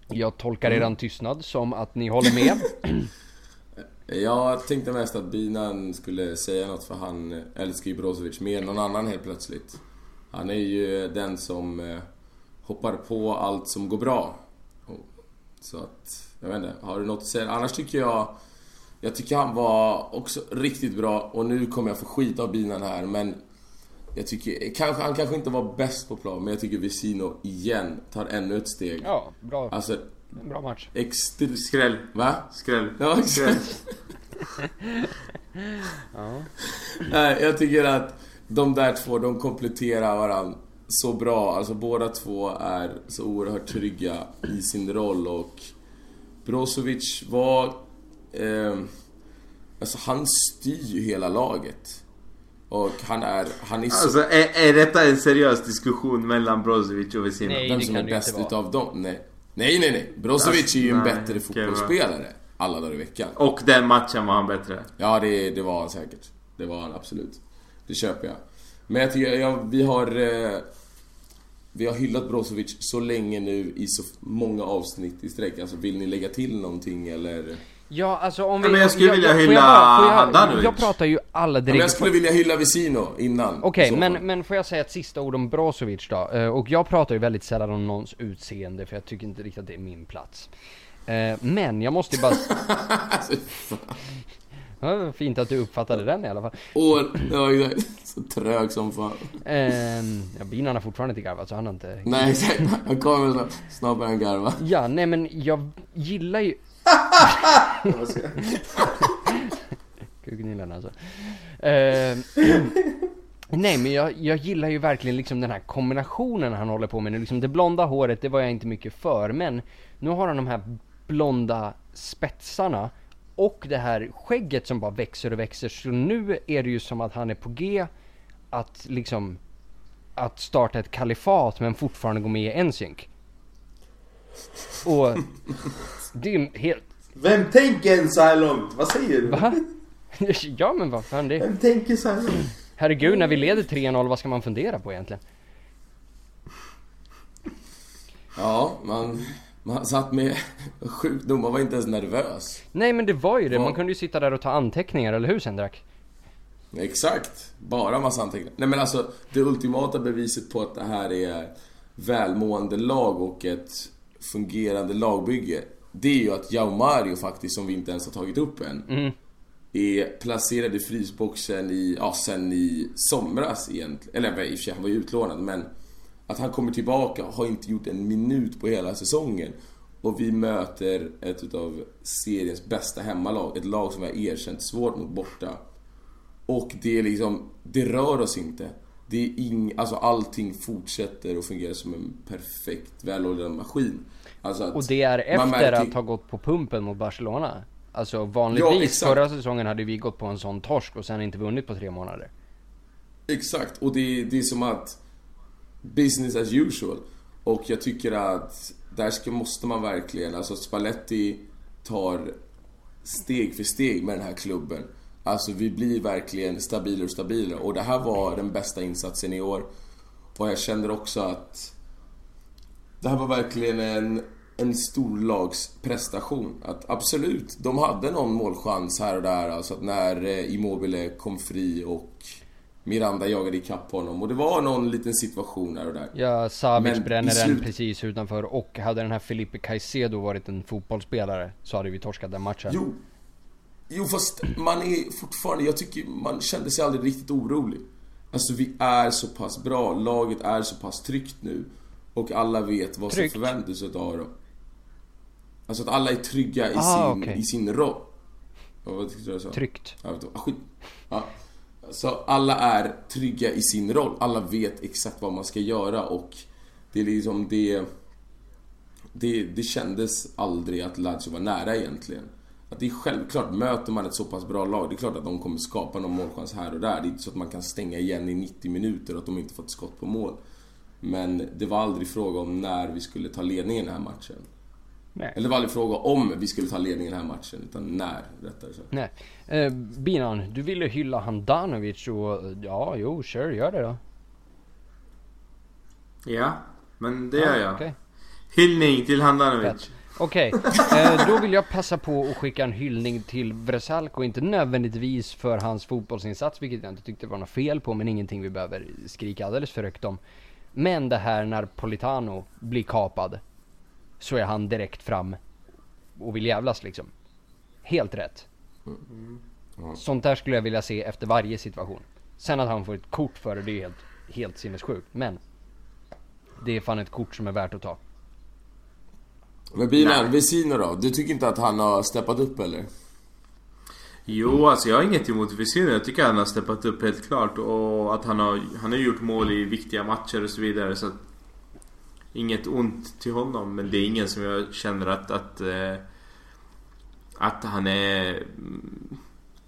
Jag tolkar eran tystnad som att ni håller med. Jag tänkte mest att Binan skulle säga något för han älskar ju Brozovic mer än någon annan helt plötsligt. Han är ju den som eh, hoppar på allt som går bra. Så att, jag vet inte, har du något att säga? Annars tycker jag... Jag tycker han var också riktigt bra och nu kommer jag få skit av Binan här men... Jag tycker, kanske, han kanske inte var bäst på plan men jag tycker Vesino igen tar ännu ett steg. Ja, bra, Alltså, bra match. extremt... Skräll. Va? Skräll. Ja, exakt. Nej, jag tycker att de där två, de kompletterar varandra så bra. Alltså båda två är så oerhört trygga i sin roll och Brozovic var... Eh, alltså han styr ju hela laget. Och han är, han är så... Alltså är, är detta en seriös diskussion mellan Brozovic och Vesino? Nej. vem det som är det bäst utav dem? Nej. Nej, nej, nej. Brozovic är ju en Nej, bättre fotbollsspelare. Alla dagar i veckan. Och den matchen var han bättre. Ja, det, det var han säkert. Det var han absolut. Det köper jag. Men jag tycker, ja, vi har... Eh, vi har hyllat Brozovic så länge nu i så många avsnitt i sträck. Alltså vill ni lägga till någonting eller? Ja, alltså om vi... Ja, men jag skulle vilja får jag hylla jag, Handanovic. jag pratar ju Ja, aldrig... men jag skulle vilja hylla Vesino innan. Okej, så men, men får jag säga ett sista ord om Brozovic då? Eh, Och jag pratar ju väldigt sällan om någons utseende för jag tycker inte riktigt att det är min plats. Eh, Men jag måste ju bara... Alltså. Ja, fint att du uppfattade den i alla fall. Åh, ja, exakt. Så trög som fan. Ehm, Ja, binan har fortfarande inte garvat så han har inte... Nej, exakt. Han kommer snart. Han garva. Ja, nej men jag gillar ju... Kugnillen alltså. Eh, Nej men jag, jag gillar ju verkligen liksom den här kombinationen han håller på med nu. Liksom det blonda håret, det var jag inte mycket för. Men nu har han de här blonda spetsarna och det här skägget som bara växer och växer. Så nu är det ju som att han är på G att liksom att starta ett kalifat men fortfarande gå med i NSYNC. Och det är helt... Vem tänker en så här långt? Vad säger du? Va? Ja men vad fan det... Vem tänker så här långt? Herregud, när vi leder 3-0, vad ska man fundera på egentligen? Ja, man, man satt med sjukdom. Man var inte ens nervös. Nej men det var ju det, man kunde ju sitta där och ta anteckningar, eller hur Sendrak? Exakt. Bara massa anteckningar. Nej men alltså, det ultimata beviset på att det här är välmående lag och ett fungerande lagbygge. Det är ju att Jao Mario faktiskt, som vi inte ens har tagit upp än, är placerad i frysboxen i, ja sen i somras egentligen. Eller i och för sig, han var ju utlånad men att han kommer tillbaka har inte gjort en minut på hela säsongen. Och vi möter ett utav seriens bästa hemmalag. Ett lag som har erkänt svårt mot borta. Och det är liksom, det rör oss inte. Det är ing, alltså allting fortsätter att fungera som en perfekt välordnad maskin. Alltså att Och det är efter märker- att ha gått på pumpen mot Barcelona. Alltså Ja, vanligtvis exakt. förra säsongen hade vi gått på en sån torsk och sen inte vunnit på tre månader. Exakt, och det, det är som att business as usual. Och jag tycker att där ska, måste man verkligen, alltså Spalletti tar steg för steg med den här klubben. Alltså vi blir verkligen stabilare och stabilare och det här var den bästa insatsen i år. Och jag känner också att det här var verkligen en, en storlagsprestation. Att absolut, de hade någon målchans här och där. Alltså att när eh, Immobile kom fri och Miranda jagade ikapp honom. Och det var någon liten situation här och där. Ja, Savic Men bränner den slut- precis utanför och hade den här Felipe Caicedo varit en fotbollsspelare så hade vi torskat den matchen. Jo. Jo fast man är fortfarande, jag tycker man kände sig aldrig riktigt orolig. Alltså vi är så pass bra, laget är så pass tryggt nu. Och alla vet vad som förväntas av dem. Alltså att alla är trygga i, Ah, sin, okej. i sin roll. Vad tyckte du jag sa? Tryggt. Ja, ah, skit. Ja. Så alla är trygga i sin roll. Alla vet exakt vad man ska göra och det är liksom det... det, det kändes aldrig att Lazio var nära egentligen. Att det är självklart, möter man ett så pass bra lag, det är klart att de kommer skapa någon målchans här och där. Det är inte så att man kan stänga igen i 90 minuter och att de inte fått skott på mål. Men det var aldrig fråga om när vi skulle ta ledningen i den här matchen. Nej. Eller det var aldrig fråga om vi skulle ta ledningen i den här matchen, utan när, rättare sagt. Nej. Eh, Binan, du ville hylla Handanovic och ja, jo, sure, gör det då. Ja, men det gör jag. Okej. Hyllning till Handanovic. Okej, eh, då vill jag passa på att skicka en hyllning till Vresalko, inte nödvändigtvis för hans fotbollsinsats, vilket jag inte tyckte var något fel på, men ingenting vi behöver skrika alldeles för högt om. Men det här när Politano blir kapad, så är han direkt fram och vill jävlas liksom. Helt rätt. Sånt där skulle jag vilja se efter varje situation. Sen att han får ett kort för det, det är helt, helt sinnessjukt, men det är fan ett kort som är värt att ta. Men Binan, Vesino då? Du tycker inte att han har steppat upp eller? Jo, alltså jag har inget emot Visino. Jag tycker han har steppat upp helt klart. Och att han har, han har gjort mål i viktiga matcher och så vidare. Så att, Inget ont till honom. Men det är ingen som jag känner att... Att, eh, att han är... Mm,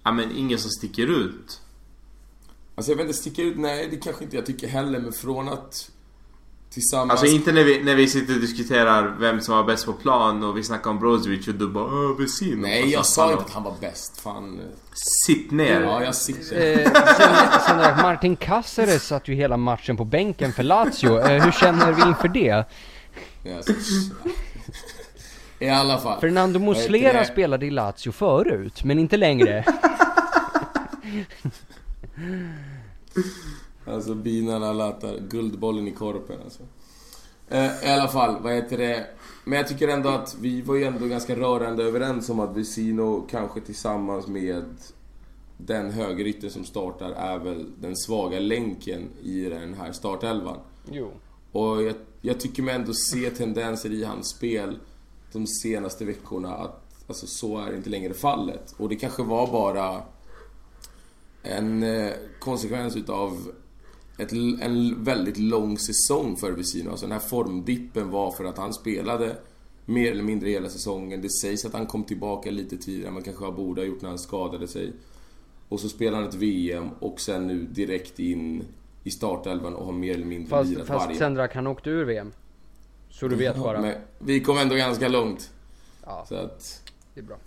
ja men ingen som sticker ut. Alltså jag vet inte, sticker ut? Nej, det kanske inte jag tycker heller, men från att tillsammans... Alltså inte när vi, när vi sitter och diskuterar vem som var bäst på plan och vi snackar om Brozovic och du bara Åh, Vesino. Nej, jag sa fan, inte att han var bäst. Fan. Sitt ner. Ja, jag sitter. Eh, sen, sen där, Martin Caceres satt ju hela matchen på bänken för Lazio. Eh, hur känner vi inför det? Så- I alla fall. Fernando Muslera det? spelade i Lazio förut, men inte längre. Alltså binarna latar guldbollen i korpen alltså. Eh, I alla fall, vad heter det? Men jag tycker ändå att vi var ju ändå ganska rörande överens om att Vesino kanske tillsammans med den högerytter som startar är väl den svaga länken i den här startelvan. Jo. Och jag, jag tycker mig ändå se tendenser i hans spel de senaste veckorna att alltså, så är inte längre fallet. Och det kanske var bara en eh, konsekvens utav ett, en väldigt lång säsong för Vesino. Alltså den här formdippen var för att han spelade mer eller mindre hela säsongen. Det sägs att han kom tillbaka lite tidigare än man kanske borde ha gjort när han skadade sig. Och så spelar han ett VM och sen nu direkt in i startelvan och har mer eller mindre Fast, lirat fast varje. Sendrak han åkte ur VM. Så du vet bara. Men vi kom ändå ganska långt. Ja, Så att... det är bra.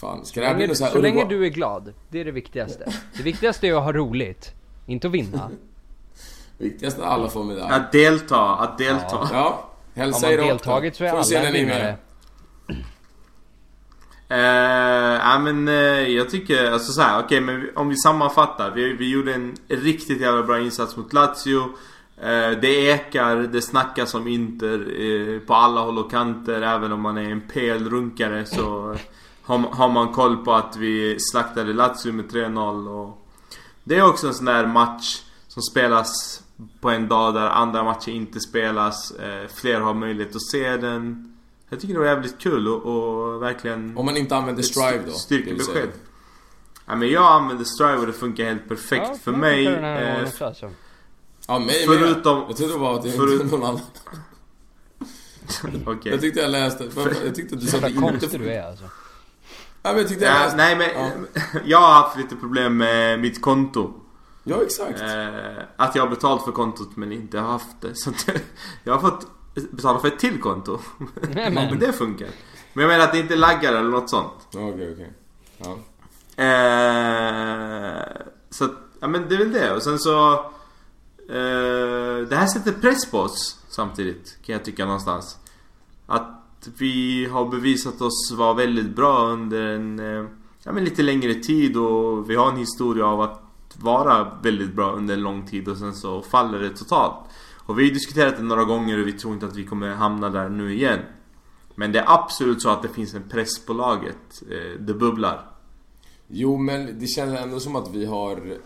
Fan. Ska Så det här bli länge, något så här så länge du är glad, det är det viktigaste. Det viktigaste är att ha roligt, inte att vinna. Viktigast att alla får medalj. Att delta, att delta. Ja. Hälsa Har man deltagit så är se alla är vinnare. med. Eh, ja men eh, jag tycker, alltså såhär, okej men vi- om vi sammanfattar. Vi, vi gjorde en riktigt jävla bra insats mot Lazio. Eh, det ekar, det snackas om Inter eh, på alla håll och kanter. Även om man är en PL-runkare så har, har man koll på att vi slaktade Lazio med 3-0. Och det är också en sån där match som spelas på en dag där andra matcher inte spelas. Eh, fler har möjlighet att se den. Jag tycker det var jävligt kul och, och verkligen... Om man inte använder strive då. Styrkebesked. Ja, men jag använder strive och det funkar helt perfekt. Ja, för mig... Eh, alltså. Ja, mig Förutom- med. Jag trodde det var att det förut- inte någon annan. Okej. Jag tyckte jag läste. Jag tyckte att du sa att det inte... konstig du är alltså. Ja, men jag tyckte jag Ja, läste. nej men... Jag har haft lite problem med mitt konto. Ja, exakt. Eh, att jag har betalt för kontot men inte har haft det. Så att jag har fått betala för ett till konto. Nej, men men. det funkar. Men jag menar att det inte laggar eller något sånt. Ja, Okej, okej. Ja. Eh, så att, ja men det är väl det. Och sen så... Eh, det här sätter press på oss samtidigt, kan jag tycka någonstans. Att vi har bevisat oss vara väldigt bra under en eh, ja, men lite längre tid och vi har en historia av att vara väldigt bra under en lång tid och sen så faller det totalt. Och vi har diskuterat det några gånger och vi tror inte att vi kommer hamna där nu igen. Men det är absolut så att det finns en press på laget. Eh, det bubblar. Jo, men det känns ändå som att vi har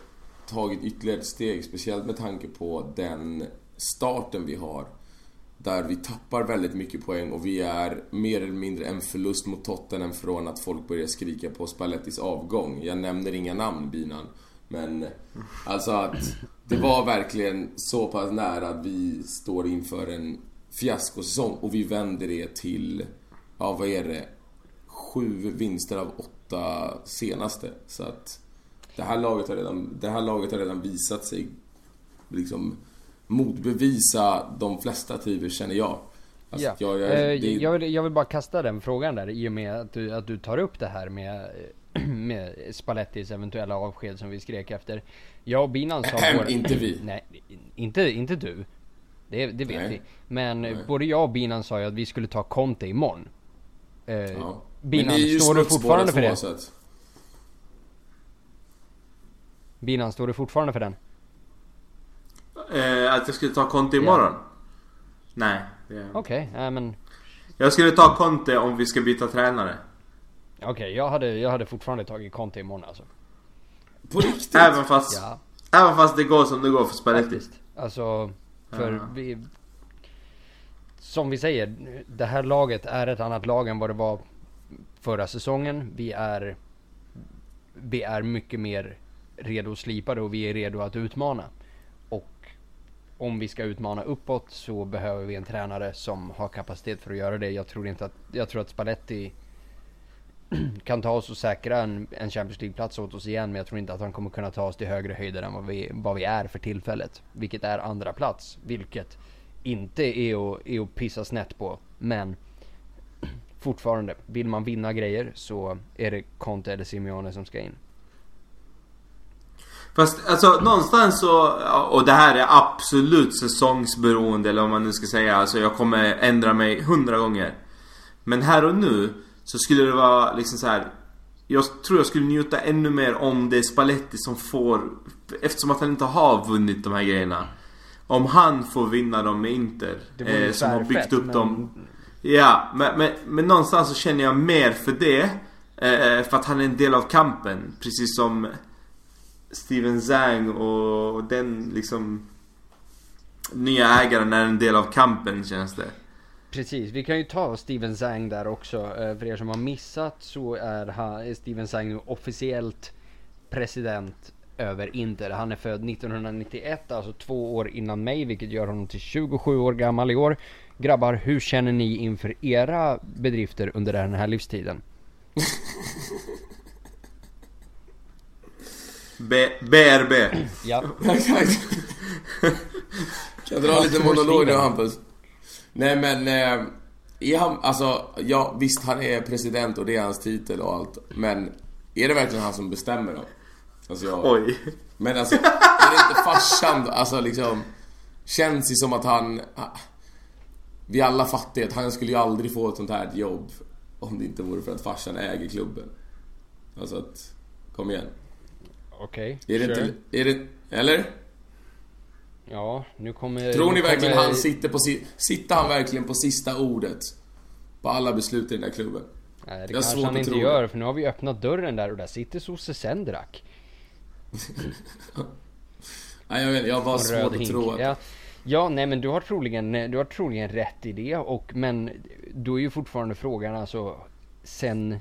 tagit ytterligare ett steg. Speciellt med tanke på den starten vi har. Där vi tappar väldigt mycket poäng och vi är mer eller mindre en förlust mot Tottenham från att folk börjar skrika på Spallettis avgång. Jag nämner inga namn, Binan. Men alltså att det var verkligen så pass nära att vi står inför en fiaskosäsong och vi vänder det till, ja vad är det? Sju vinster av åtta senaste. Så att det här laget har redan, det här laget har redan visat sig liksom motbevisa de flesta tider känner jag. Alltså, ja. jag, jag, eh, det... jag, vill, jag, vill, bara kasta den frågan där i och med att du, att du tar upp det här med, med Spallettis eventuella avsked som vi skrek efter. Jag och Binan sa... Vår... inte vi. Nej, inte, inte du. Det, det vet Nej. vi. Men Nej. både jag och Binan sa ju att vi skulle ta Conte imorgon. Eh, ja. Binan, står du fortfarande för det? Sätt. Binan, står du fortfarande för den? Eh, att jag skulle ta Conte imorgon? Yeah. Nej. Okej, okay, men... Jag skulle ta Conte om vi ska byta tränare. Okej, okay, jag, hade, jag hade fortfarande tagit Conte imorgon alltså. På riktigt? Även fast, ja. även fast det går som det går för Spalletti. Alltså, för ja. vi... Som vi säger, det här laget är ett annat lag än vad det var förra säsongen. Vi är... Vi är mycket mer redo slipade och vi är redo att utmana. Om vi ska utmana uppåt så behöver vi en tränare som har kapacitet för att göra det. Jag tror inte att, jag tror att Spalletti kan ta oss och säkra en, en Champions League-plats åt oss igen. Men jag tror inte att han kommer kunna ta oss till högre höjder än vad vi, vad vi är för tillfället. Vilket är andra plats. Vilket inte är att, är att pissa snett på. Men fortfarande, vill man vinna grejer så är det Conte eller Simeone som ska in. Fast alltså någonstans så, och det här är absolut säsongsberoende eller vad man nu ska säga. Alltså jag kommer ändra mig hundra gånger. Men här och nu så skulle det vara liksom så här. Jag tror jag skulle njuta ännu mer om det är Spalletti som får Eftersom att han inte har vunnit de här grejerna Om han får vinna dem med Inter eh, Som har byggt upp men... dem Ja, men, men, men någonstans så känner jag mer för det eh, För att han är en del av kampen Precis som Steven Zhang och den liksom Nya ägaren är en del av kampen känns det Precis, vi kan ju ta Steven Zhang där också. Eh, för er som har missat så är, han, Steven Zhang nu officiellt president över Inter. Han är född 1991, alltså två år innan mig, vilket gör honom till 27 år gammal i år. Grabbar, hur känner ni inför era bedrifter under den här livstiden? B BRB. Ja. kan jag dra lite monolog nu Hampus? Nej men, eh, är han, alltså, ja visst han är president och det är hans titel och allt. Men är det verkligen han som bestämmer då? Alltså jag, Oj. Men alltså, är det inte farsan Alltså liksom, känns det som att han... Vi alla fattar att han skulle ju aldrig få ett sånt här jobb om det inte vore för att farsan äger klubben. Alltså att, kom igen. Okej, okay, Är det sure. inte, är det, eller? Ja, nu kommer... Tror ni verkligen kommer... han sitter på... Sitter han verkligen på sista ordet? På alla beslut i den där klubben? Nej, det jag kanske han inte gör, för nu har vi öppnat dörren där och där sitter Sosse Sendrak. nej, jag vet Jag har bara svårt att tro att... Ja. ja, nej men du har troligen, du har troligen rätt i det och men då är ju fortfarande frågan alltså sen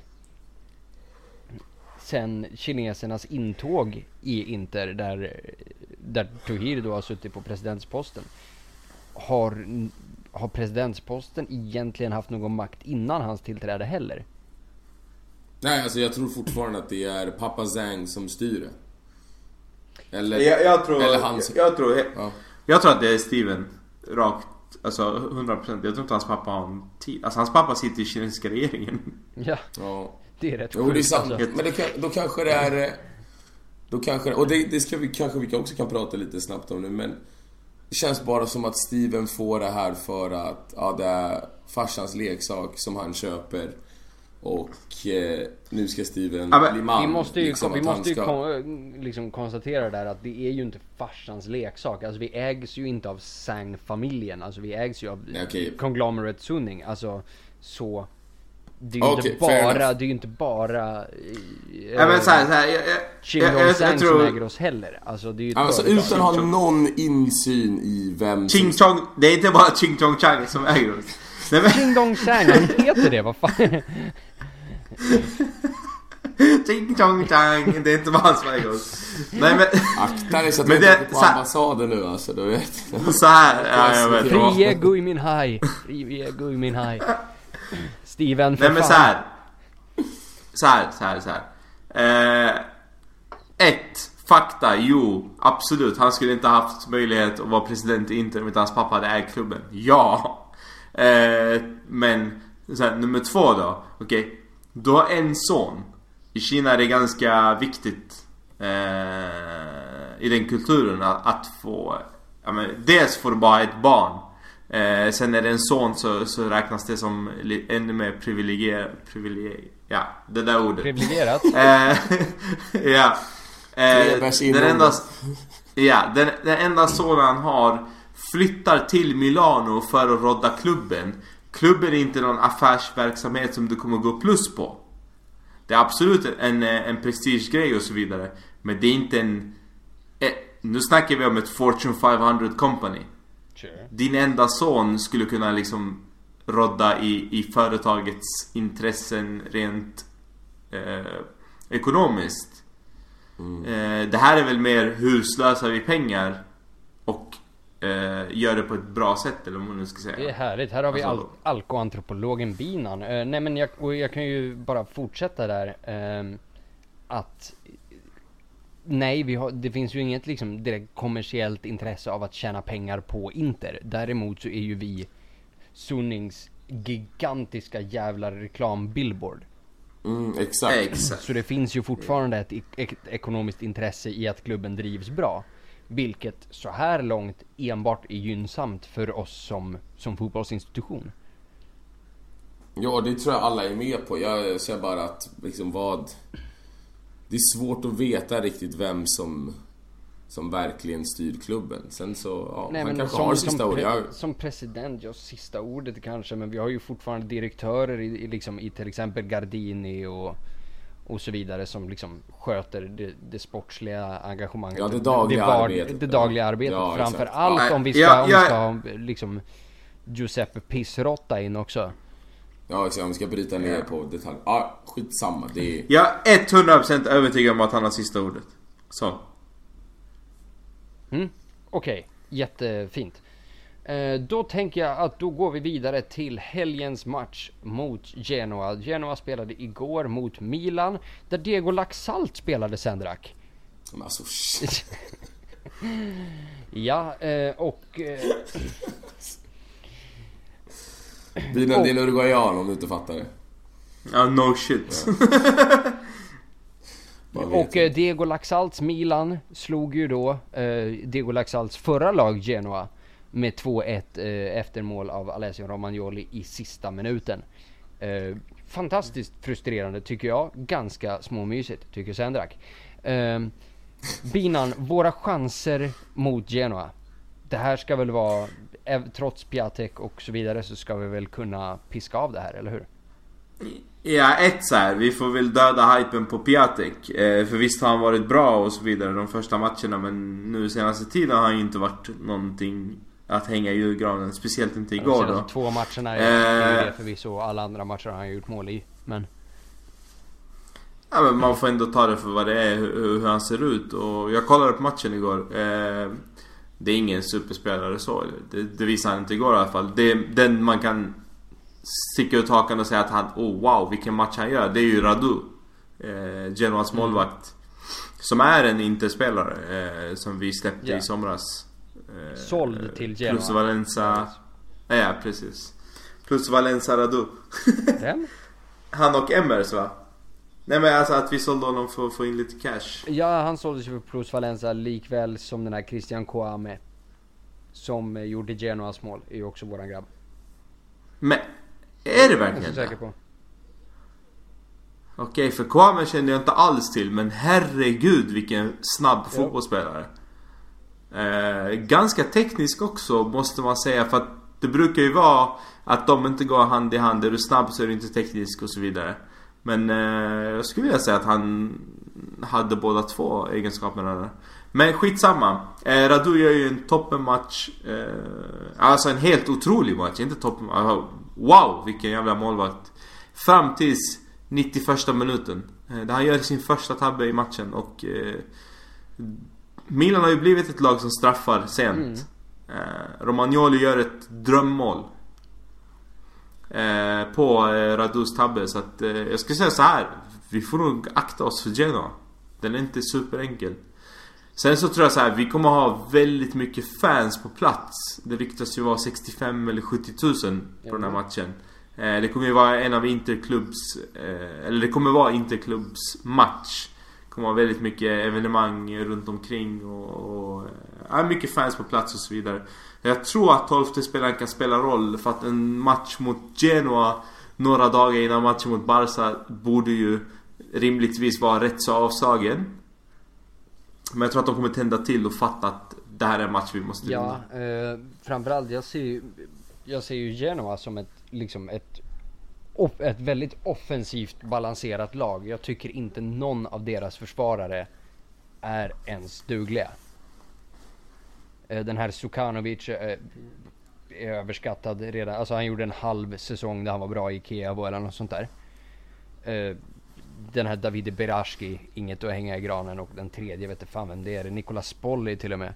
sen kinesernas intåg i Inter där, där Tohir då har suttit på presidentsposten. Har, har presidentsposten egentligen haft någon makt innan hans tillträde heller? Nej, alltså jag tror fortfarande att det är pappa Zhang som styr det. Eller, jag, jag tror, eller hans... Jag, jag tror, jag, ja. jag tror att det är Steven. Rakt. Alltså 100%. Jag tror inte hans pappa har en tid. Alltså hans pappa sitter i kinesiska regeringen. Ja. ja. Det är rätt Jo, det är sant. Alltså. Men det, då kanske det är... Då kanske Och det, det ska vi kanske vi också kan prata lite snabbt om nu, men... Det känns bara som att Steven får det här för att, ja, det är farsans leksak som han köper. Och eh, nu ska Steven ja, bli man. Vi måste ju, liksom vi måste ju ska... liksom konstatera där att det är ju inte farsans leksak. Alltså vi ägs ju inte av Sang-familjen. Alltså vi ägs ju av okay. Conglomerate Sunning. Alltså så det är ju okay, inte bara, det är ju inte bara... Äh, ja, men så här, så här, jag, jag, jag, jag, tror... som äger oss heller. Alltså det är ju Alltså utan att ha någon insyn i vem Ching Chong, det är inte bara Ching Chong Chang som äger oss. Nej, men... Ching Dong Chang, han heter det, vad fan? Ching chong chang. Det är inte vad hans väg Nej men... Akta dig så att du det- inte på så här- ambassaden nu alltså, du vet. Så här, ja jag vet. Frie Gui Min Hai! Frie Gui Min Hai! Steven, för Nej men fan. så här. Så här, så här, så här. Eh, ett, fakta, jo, absolut. Han skulle inte haft möjlighet att vara president i Inter om inte hans pappa hade ägt klubben. Ja. Eh, men, så här, nummer två då. Okej. Du har en son. I Kina är det ganska viktigt eh, i den kulturen att, att få... Ja, men, dels får du bara ett barn. Eh, sen är det en son så, så räknas det som li- ännu mer privilegierat. Privilegier, ja, det där ordet. Privilegierat. Eh, ja. Eh, den enda, ja, den, den enda sonen han har flyttar till Milano för att rodda klubben. Klubben är inte någon affärsverksamhet som du kommer gå plus på. Det är absolut en, en prestigegrej och så vidare. Men det är inte en... Eh, nu snackar vi om ett Fortune 500 company. Sure. Din enda son skulle kunna liksom rodda i, i företagets intressen rent eh, ekonomiskt. Eh, det här är väl mer hur slösar vi pengar och eh, gör det på ett bra sätt eller vad man nu ska säga. Det är härligt. Här har vi Alltså- al- alkoantropologen Binan. Eh, nej men jag, och jag kan ju bara fortsätta där. ehm, att Nej, vi har, det finns ju inget liksom direkt kommersiellt intresse av att tjäna pengar på Inter. Däremot så är ju vi Sunnings gigantiska jävla reklambillboard. Mm, exakt. Exakt. Så det finns ju fortfarande ett ek- ekonomiskt intresse i att klubben drivs bra. Vilket så här långt enbart är gynnsamt för oss som, som fotbollsinstitution. Ja, det tror jag alla är med på. Jag säger bara att liksom vad... Det är svårt att veta riktigt vem som, som verkligen styr klubben. Sen så, ja, Nej, han kanske som, har som, sista ordet. pre- Jag, som president, ja sista ordet kanske, men vi har ju fortfarande direktörer i, i, liksom, i till exempel Gardini och, och så vidare som liksom sköter det, det sportsliga engagemanget. Ja, det dagliga det, var- arbetet. Det dagliga arbetet. Ja, exakt. Framför allt Ja, om vi ska, ja, om vi ja. ska ha liksom Giuseppe Pissrotta in också. Ja, exakt, om vi ska bryta ner på detalj. Ja, skitsamma. Det är... Jag är 100% övertygad om att han har sista ordet. Så. Mm, Okej, jättefint. Eh, då tänker jag att då går vi vidare till helgens match mot Genoa. Genoa spelade igår mot Milan, där Diego Laxalt spelade Sendrak. Men alltså, shit. Ja, eh, och... Eh, Det är en uruguayan om du inte fattar det. Ja, no shit. Och eh, Diego Laxalts Milan slog ju då eh, Diego Laxalts förra lag Genoa med 2-1 eh, efter mål av Alessio Romagnoli i sista minuten. Eh, fantastiskt frustrerande tycker jag. Ganska småmysigt tycker Sendrak. Eh, Binan, våra chanser mot Genoa. Det här ska väl vara, trots Piatek och så vidare så ska vi väl kunna piska av det här, eller hur? Ja, ett så här, vi får väl döda hypen på Piatek. Eh, för visst har han varit bra och så vidare de första matcherna men nu senaste tiden har han ju inte varit någonting att hänga i julgranen. Speciellt inte De igår då. senaste två matcherna är Eh. det förvisso, alla andra matcher har han gjort mål i. Men Ja men man får ändå ta det för vad det är, hur, hur han ser ut. Och jag kollade på matchen igår. Eh, det är ingen superspelare så. Det, det visade han inte igår i alla fall. Det, den man kan sticka ut hakan och säga att han, oh wow vilken match han gör. Det är ju Radu. Eh, Genoas Mm. målvakt. Som är en interspelare eh, som vi släppte Ja. i somras. Eh, Såld till Genoa. Plus Valenza. Ja, precis. Plus Valenza Radu. vem? Han och Emmers va? Nej men alltså att vi sålde honom för att få in lite cash. Ja, han såldes ju för Plus Valenza likväl som den här Christian Kouame. Som eh, gjorde Genoas mål, är ju också våran grabb. Men, är det Jag är verkligen så säker på. Okej, för Kwame kände jag inte alls till, men herregud vilken snabb Ja. fotbollsspelare. Eh, ganska teknisk också, måste man säga, för att det brukar ju vara att de inte går hand i hand. Är du snabb så är du inte teknisk och så vidare. Men eh, jag skulle vilja säga att han hade båda två egenskaperna där. Men skitsamma. Eh, Radu gör ju en toppenmatch. Eh, alltså en helt otrolig match, inte toppen... Alltså, wow, vilken jävla målvakt. Fram tills 91 minuten. Eh, där han gör sin första tabbe i matchen och eh, Milan har ju blivit ett lag som straffar sent. Mm. Eh, Romagnoli gör ett drömmål. Eh, på eh, Radus tabbe så att eh, jag skulle säga så här. Vi får nog akta oss för Genoa. Den är inte superenkel. Sen så tror jag så här, vi kommer ha väldigt mycket fans på plats. Det ryktas ju vara 65 eller 70 000 på mm. den här matchen. Eh, det kommer ju vara en av Interklubbs, eh, eller det kommer vara Interklubbs match. Kommer vara väldigt mycket evenemang runt omkring och, och ja, mycket fans på plats och så vidare. Jag tror att 12 spelaren kan spela roll för att en match mot Genoa några dagar innan matchen mot Barca borde ju rimligtvis vara rätt så avslagen. Men jag tror att de kommer tända till och fatta att det här är en match vi måste vinna. Ja, eh, framförallt jag ser ju, jag ser ju Genoa som ett, liksom ett, ett väldigt offensivt balanserat lag. Jag tycker inte någon av deras försvarare är ens dugliga. Eh, den här Sukanovic eh, är överskattad redan. Alltså han gjorde en halv säsong där han var bra i Kiev eller något sånt där. Eh, den här Davide Beraski, inget att hänga i granen och den tredje vet fan vem det är. Nicolas Spolli till och med.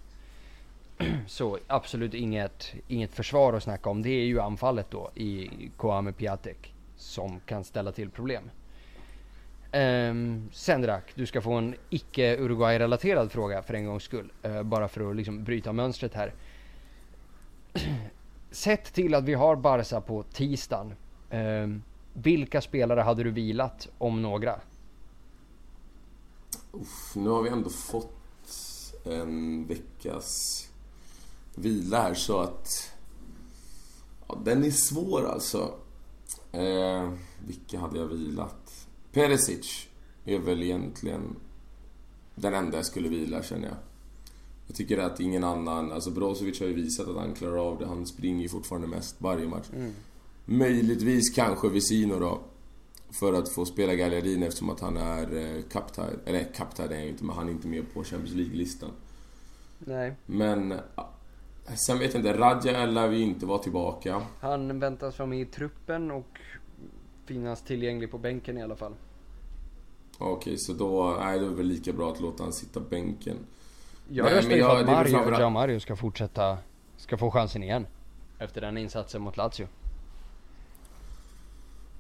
Så absolut inget, inget försvar att snacka om. Det är ju anfallet då i Kwame Piatek som kan ställa till problem. Um, Sendrak, du ska få en icke Uruguay-relaterad fråga för en gångs skull. Uh, bara för att liksom bryta mönstret här. Sett till att vi har Barca på tisdagen. Um, vilka spelare hade du vilat om några? Uff, nu har vi ändå fått en veckas vila här så att... Ja, den är svår alltså. Eh, vilka hade jag vilat? Perisic är väl egentligen den enda jag skulle vila känner jag. Jag tycker att ingen annan, alltså Brozovic har ju visat att han klarar av det. Han springer ju fortfarande mest varje match. Mm. Möjligtvis kanske Visino då. För att få spela Gagliardini eftersom att han är eh, kapten. Eller kapten är han inte, men han är inte med på Champions League-listan. Nej. Men... Sen vet jag inte, Radja lär vi inte vara tillbaka. Han väntas vara med i truppen och finnas tillgänglig på bänken i alla fall. Okej, så då är det väl lika bra att låta han sitta bänken. Jag röstar ju för att Mario, ja, Mario ska fortsätta, ska få chansen igen. Efter den insatsen mot Lazio.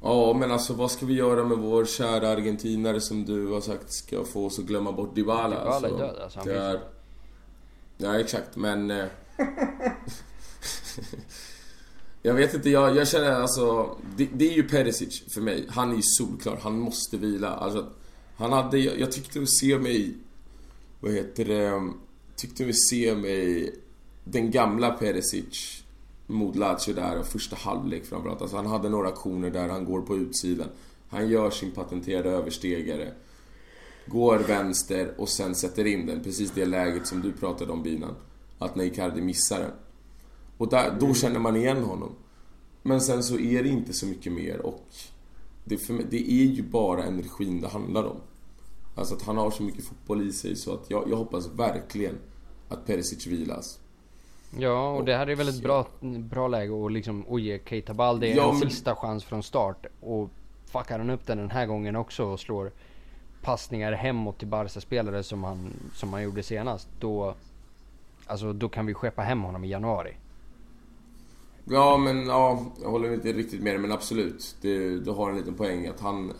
Ja, men alltså vad ska vi göra med vår kära argentinare som du har sagt ska få oss att glömma bort Dybala? Dybala alltså, är död alltså. Det är... Ja, exakt, men... Jag vet inte, jag, jag känner alltså... Det, det, är ju Perisic för mig. Han är ju solklar. Han måste vila. Alltså, han hade... Jag, jag tyckte mig se mig... Vad heter det? Um, tyckte vi se mig... Den gamla Perisic mot Lazio där, första halvlek framförallt. Alltså han hade några aktioner där han går på utsidan. Han gör sin patenterade överstegare. Går vänster och sen sätter in den. Precis det läget som du pratade om Binan. Att när Icardi missar den. Och där, då känner man igen honom. Men sen så är det inte så mycket mer och det, mig, det är ju bara energin det handlar om. Alltså att han har så mycket fotboll i sig så att jag, jag hoppas verkligen att Perisic vilas. Ja, och det här är väl ett bra, bra läge att liksom att ge Keita är ja, en men... sista chans från start. Och fuckar han upp den den här gången också och slår passningar hemåt till Barca-spelare som han, som han gjorde senast. Då, alltså, då kan vi skeppa hem honom i januari. Ja, men ja, jag håller inte riktigt med dig, men absolut. Det, du har en liten poäng att han...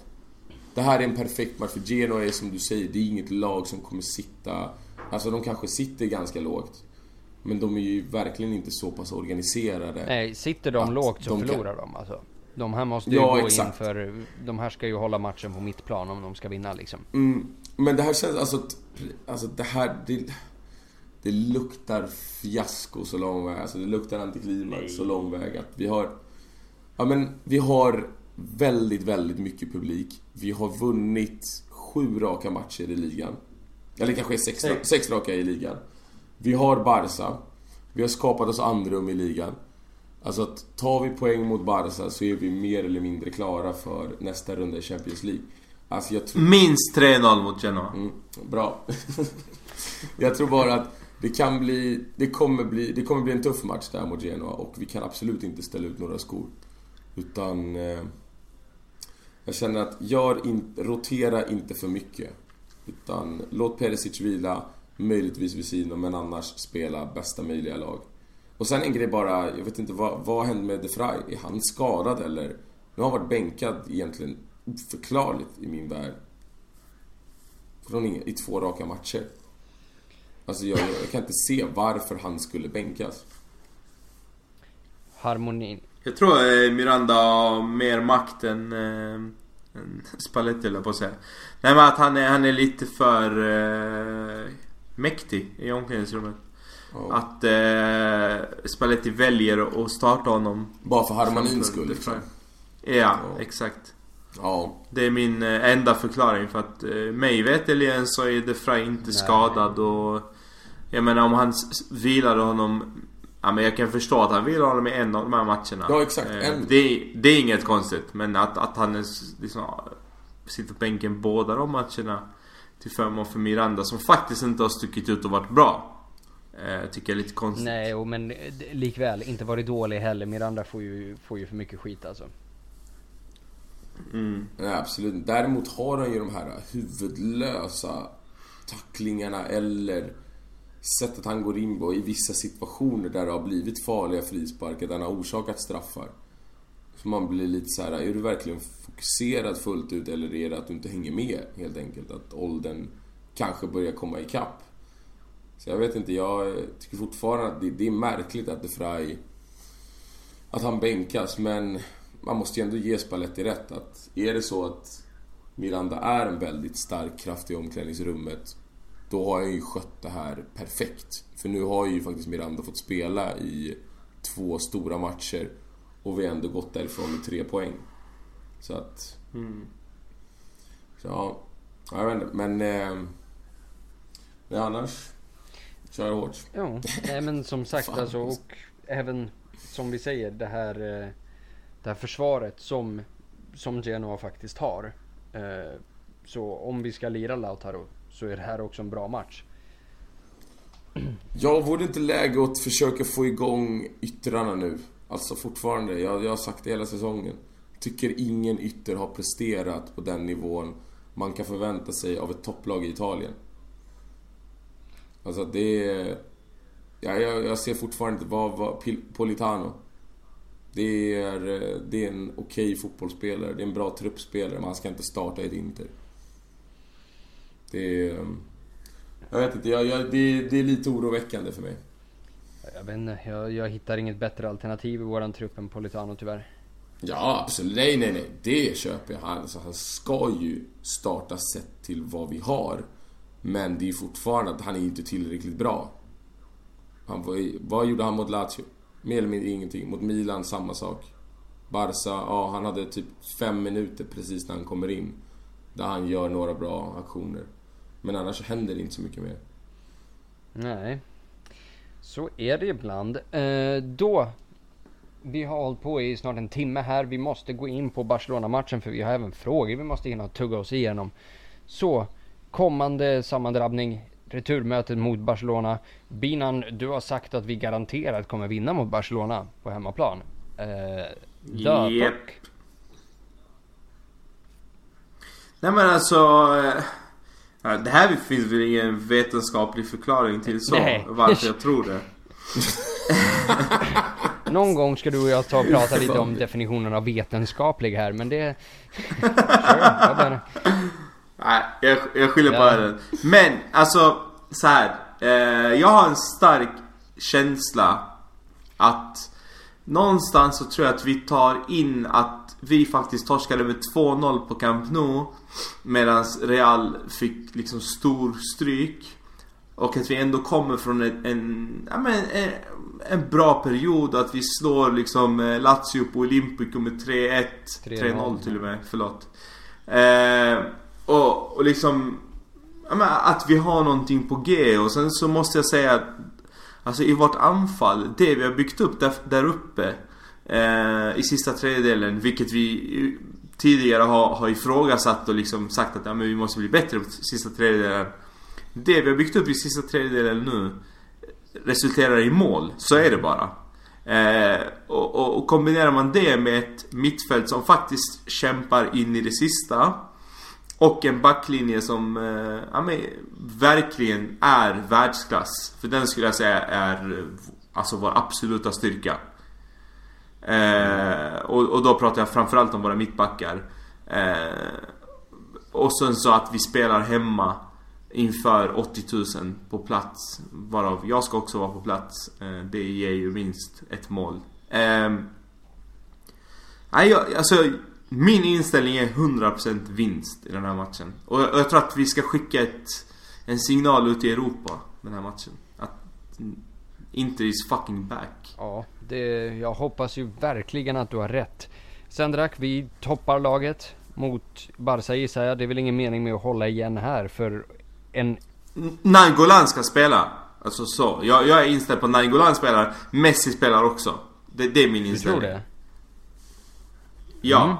Det här är en perfekt match för Genoa är som du säger, det är inget lag som kommer sitta... Alltså de kanske sitter ganska lågt. Men de är ju verkligen inte så pass organiserade. Nej, sitter de lågt så de förlorar kan... de alltså. De här måste ju ja, gå exakt. in för... De här ska ju hålla matchen på mitt plan om de ska vinna liksom. Mm, men det här känns alltså... Alltså det här... Det, det luktar fiasko så lång väg. Alltså det luktar antiklimax så lång väg att vi har... Ja men vi har väldigt, väldigt mycket publik. Vi har vunnit sju raka matcher i ligan. Eller kanske sex, sex raka i ligan. Vi har Barca. Vi har skapat oss andrum i ligan. Alltså att tar vi poäng mot Barca så är vi mer eller mindre klara för nästa runda i Champions League. Alltså jag tror... Minst 3-0 mot Genoa. Mm, bra. jag tror bara att det kan bli... Det kommer bli, det kommer bli en tuff match där mot Genoa och vi kan absolut inte ställa ut några skor. Utan... Eh, Jag känner att gör in, rotera inte för mycket. Utan låt Perisic vila, möjligtvis vid sidan men annars spela bästa möjliga lag. Och sen en grej bara, jag vet inte vad, vad hände med De Är han skadad eller? Nu har han varit bänkad egentligen oförklarligt i min värld. Från i två raka matcher. Alltså jag, jag kan inte se varför han skulle bänkas. Harmonin. Jag tror eh, Miranda har mer makt än, eh, än Spalletti eller på att säga. Nej men att han är, han är lite för eh, mäktig i omklädningsrummet. Ja. Att eh, Spalletti väljer att starta honom. Bara för harmonins skull liksom. Ja, Ja. exakt. Ja. Det är min eh, enda förklaring för att eh, mig veterligen så är De Vrij inte Nej. skadad och... Jag menar om han vilade honom... Ja men jag kan förstå att han vilar honom i en av de här matcherna. Ja, exakt. Eh, En. Det, är- det är inget konstigt. Men att, att han är, liksom, sitter på bänken båda de matcherna till förmån för Miranda som faktiskt inte har stuckit ut och varit bra. Eh, tycker jag är lite konstigt. Nej, och men eh, likväl inte varit dålig heller. Miranda får ju, får ju för mycket skit alltså. Mm. Nej, absolut. Däremot har han ju de här huvudlösa tacklingarna eller sättet han går in på i vissa situationer där det har blivit farliga frisparkar, där han har orsakat straffar. Så man blir lite så här: är du verkligen fokuserad fullt ut eller är det att du inte hänger med helt enkelt? Att åldern kanske börjar komma ikapp. Så jag vet inte, jag tycker fortfarande att det, det är märkligt att De Frey att han bänkas men man måste ju ändå ge Spalletti rätt att är det så att Miranda är en väldigt stark kraft i omklädningsrummet då har han ju skött det här perfekt. För nu har ju faktiskt Miranda fått spela i två stora matcher och vi har ändå gått därifrån med tre poäng. Så att... Så, ja, jag vet inte, men... Eh, men annars... Kör hårt. Ja, nej men som sagt alltså och även som vi säger det här, eh, det här försvaret som, som Genoa faktiskt har. Eh, Så om vi ska lira Lautaro så är det här också en bra match. Jag vore inte läge att försöka få igång yttrarna nu. Alltså fortfarande, jag, jag har sagt det hela säsongen. Tycker ingen ytter har presterat på den nivån man kan förvänta sig av ett topplag i Italien. Alltså det är... Ja, jag, jag ser fortfarande inte vad, vad Politano. Det är, eh, det är en okej fotbollsspelare, det är en bra truppspelare, men han ska inte starta i ett Inter. Det är... eh, Jag vet inte, jag, jag, det, det är lite oroväckande för mig. Jag vet inte, jag, jag hittar inget bättre alternativ i våran trupp än Politano tyvärr. Ja, absolut. Nej, nej, nej. Det köper jag. Han, alltså, han ska ju starta sett till vad vi har. Men det är fortfarande att han är inte tillräckligt bra. Han var, vad gjorde han mot Lazio? Mer eller mindre ingenting. Mot Milan, samma sak. Barca, ja han hade typ fem minuter precis när han kommer in. Där han gör några bra aktioner. Men annars händer det inte så mycket mer. Nej. Så är det ibland. Eh, då. Vi har hållit på i snart en timme här. Vi måste gå in på Barcelona-matchen för vi har även frågor vi måste hinna tugga oss igenom. Så, kommande sammandrabbning. Returmötet mot Barcelona. Binan, du har sagt att vi garanterat kommer vinna mot Barcelona på hemmaplan. Eh, Döpuck. Japp. Nej men alltså... eh, ja, Det här finns väl ingen vetenskaplig förklaring till så. Nej. Varför jag tror det. Någon gång ska du och jag ta och prata lite om definitionen av vetenskaplig här men det... Sure. Nej, jag, jag skyller på den. Men alltså, så här. Eh, jag har en stark känsla att någonstans så tror jag att vi tar in att vi faktiskt torskade med 2-0 på Camp Nou. Medan Real fick liksom stor stryk. Och att vi ändå kommer från en, en, en, en bra period. Att vi slår liksom eh, Lazio på Olympico med 3-1. 3-0 till och med, förlåt. Eh, och, och liksom att vi har någonting på G och sen så måste jag säga att Alltså i vårt anfall, det vi har byggt upp där, där uppe Eh, I sista tredjedelen, vilket vi tidigare har, har ifrågasatt och liksom sagt att ja, men vi måste bli bättre på sista tredjedelen Det vi har byggt upp i sista tredjedelen nu Resulterar i mål, så är det bara Eh, och, och, och kombinerar man det med ett mittfält som faktiskt kämpar in i det sista. Och en backlinje som eh, ja, men, verkligen är världsklass. För den skulle jag säga är alltså vår absoluta styrka. Eh, och, och, då pratar jag framförallt om våra mittbackar. Eh, och sen så att vi spelar hemma inför 80 000 på plats. Varav jag ska också vara på plats. Eh, det ger ju minst ett mål. Eh, nej, alltså min inställning är 100% vinst i den här matchen. Och jag, och jag tror att vi ska skicka ett, en signal ut i Europa den här matchen. Att Inter is fucking back. Ja, det, jag hoppas ju verkligen att du har rätt. Sendrak, vi toppar laget mot Barca gissar jag. Det är väl ingen mening med att hålla igen här för en... Nangolan ska spela. Alltså så. Jag, jag är inställd på att Nangolan spelar. Messi spelar också. Det, det är min inställning. Du tror det? Ja. Mm.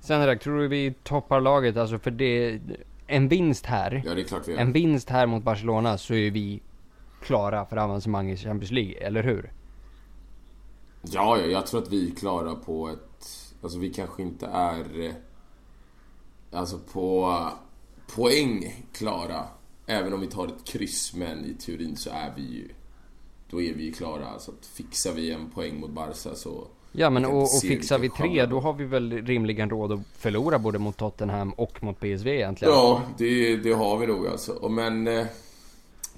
Sendrak, tror du vi toppar laget? Alltså för det... En vinst här. Ja, det är klart vi gör. En vinst här mot Barcelona så är vi klara för avancemang i Champions League, eller hur? Ja, ja, jag tror att vi är klara på ett... Alltså vi kanske inte är... Eh, alltså på poäng klara. Även om vi tar ett kryss, men i teorin så är vi ju... Då är vi ju klara. Så att fixar vi en poäng mot Barca så... Ja men och, och fixar vi tre då har vi väl rimligen råd att förlora både mot Tottenham och mot PSV egentligen? Ja, det, det har vi nog alltså. Men... Eh,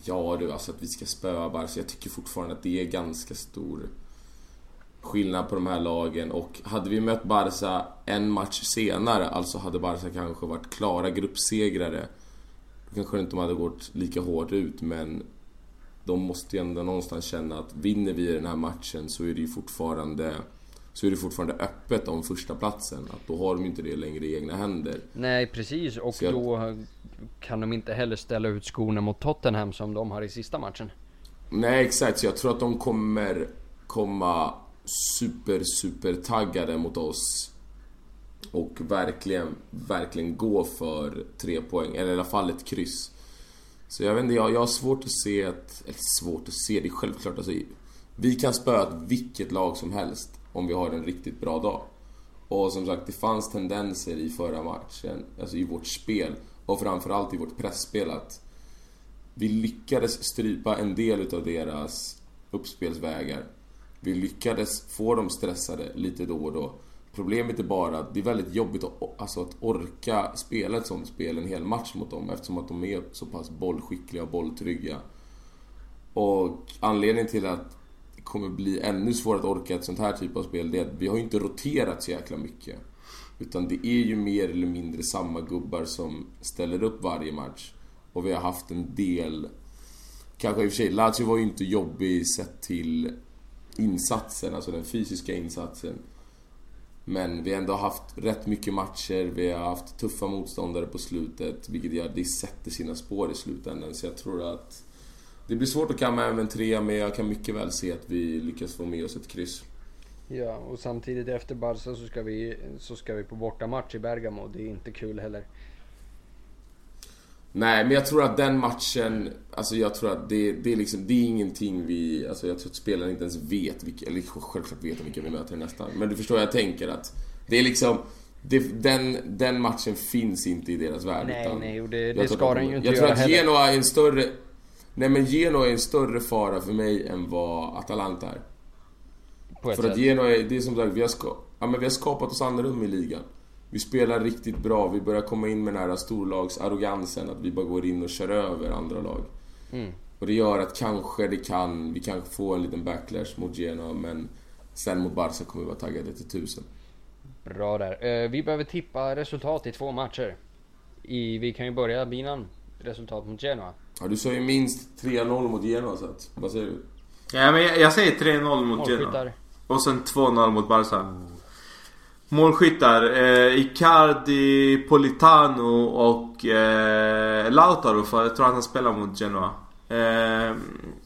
ja du, alltså att vi ska spöa Barca. Jag tycker fortfarande att det är ganska stor skillnad på de här lagen och hade vi mött Barca en match senare, alltså hade Barca kanske varit klara gruppsegrare då kanske inte de hade gått lika hårt ut men de måste ju ändå någonstans känna att vinner vi den här matchen så är det ju fortfarande så är det fortfarande öppet om första platsen. Att då har de inte det längre i egna händer. Nej precis och jag... då kan de inte heller ställa ut skorna mot Tottenham som de har i sista matchen. Nej exakt, så jag tror att de kommer komma super, super taggade mot oss. Och verkligen, verkligen gå för tre poäng, eller i alla fall ett kryss. Så jag vet inte, jag, jag har svårt att se att... Eller svårt att se, det är självklart alltså. Vi kan spöa vilket lag som helst om vi har en riktigt bra dag. Och som sagt, det fanns tendenser i förra matchen, alltså i vårt spel och framförallt i vårt pressspel att vi lyckades strypa en del utav deras uppspelsvägar. Vi lyckades få dem stressade lite då och då. Problemet är bara att det är väldigt jobbigt att, alltså att orka spela ett sånt spel en hel match mot dem eftersom att de är så pass bollskickliga och bolltrygga. Och anledningen till att det kommer bli ännu svårare att orka ett sånt här typ av spel det är att vi har ju inte roterat så jäkla mycket. Utan det är ju mer eller mindre samma gubbar som ställer upp varje match. Och vi har haft en del... Kanske i och för sig, Lazio var ju inte jobbig sett till insatsen, alltså den fysiska insatsen. Men vi har ändå haft rätt mycket matcher, vi har haft tuffa motståndare på slutet, vilket gör att det sätter sina spår i slutändan. Så jag tror att det blir svårt att kamma hem en trea, men jag kan mycket väl se att vi lyckas få med oss ett kryss. Ja, och samtidigt efter Barca så ska vi, så ska vi på bortamatch i Bergamo. Det är inte kul heller. Nej, men jag tror att den matchen, alltså jag tror att det, det är liksom, det är ingenting vi, alltså jag tror att spelarna inte ens vet vilka, eller självklart vet vilka vi möter nästan. Men du förstår, jag tänker att det är liksom, det, den, den matchen finns inte i deras värld. Nej, utan nej, och det, det ska den ju inte Jag tror att Genoa är en större, nej men Genoa är en större fara för mig än vad Atalanta är. För sätt. att Genoa är, det är som sagt, vi har, ska, ja, men vi har skapat oss andrum i ligan. Vi spelar riktigt bra, vi börjar komma in med den här storlagsarrogansen att vi bara går in och kör över andra lag. Mm. Och det gör att kanske det kan, vi kan få en liten backlash mot Genoa men sen mot Barca kommer vi vara taggade till tusen. Bra där. Eh, vi behöver tippa resultat i två matcher. I, vi kan ju börja binan resultat mot Genoa. Ja, du sa ju minst 3-0 mot Genoa så att, vad säger du? Ja men jag, jag säger 3-0 mot Genoa. Och sen 2-0 mot Barca. Målskyttar. Eh, Icardi, Politano och eh, Lautaro. För jag tror att han spelar mot Genoa. Eh,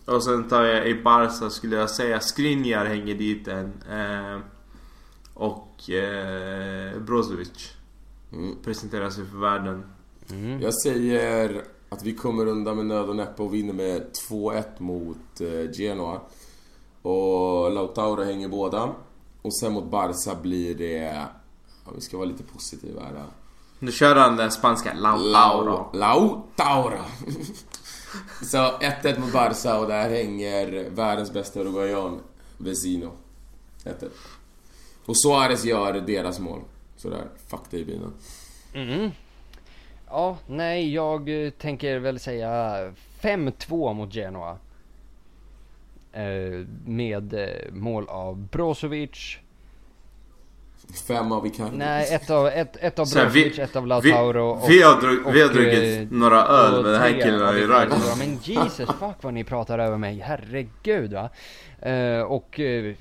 och sen tar jag i Barca skulle jag säga. Skriniar hänger dit en. Eh, och eh, Brozovic. Mm. Presenterar sig för världen. Mm. Jag säger att vi kommer undan med nöd och näppe och vinner med 2-1 mot eh, Genoa. Och Lautaro hänger båda. Och sen mot Barca blir det... Ja, vi ska vara lite positiva här. Nu kör han den spanska Lautaro. Lautaro. Så 1-1 mot Barca och där hänger världens bästa uruguayan, Vesino. 1-1. Och Suarez gör deras mål. Sådär, fuck dig bilen. Mm. Ja, nej, jag eh, tänker väl säga 5-2 mot Genoa. Eh, med eh, mål av Brozovic. Fem av Icardi. Nej, ett av, ett, ett av Brozovic, ett av Lautaro vi, vi, har, drog, och, vi har eh, druckit några öl och men den här killen har ju. Ja, Men Jesus fuck vad ni pratar över mig, herregud va. Eh, och eh,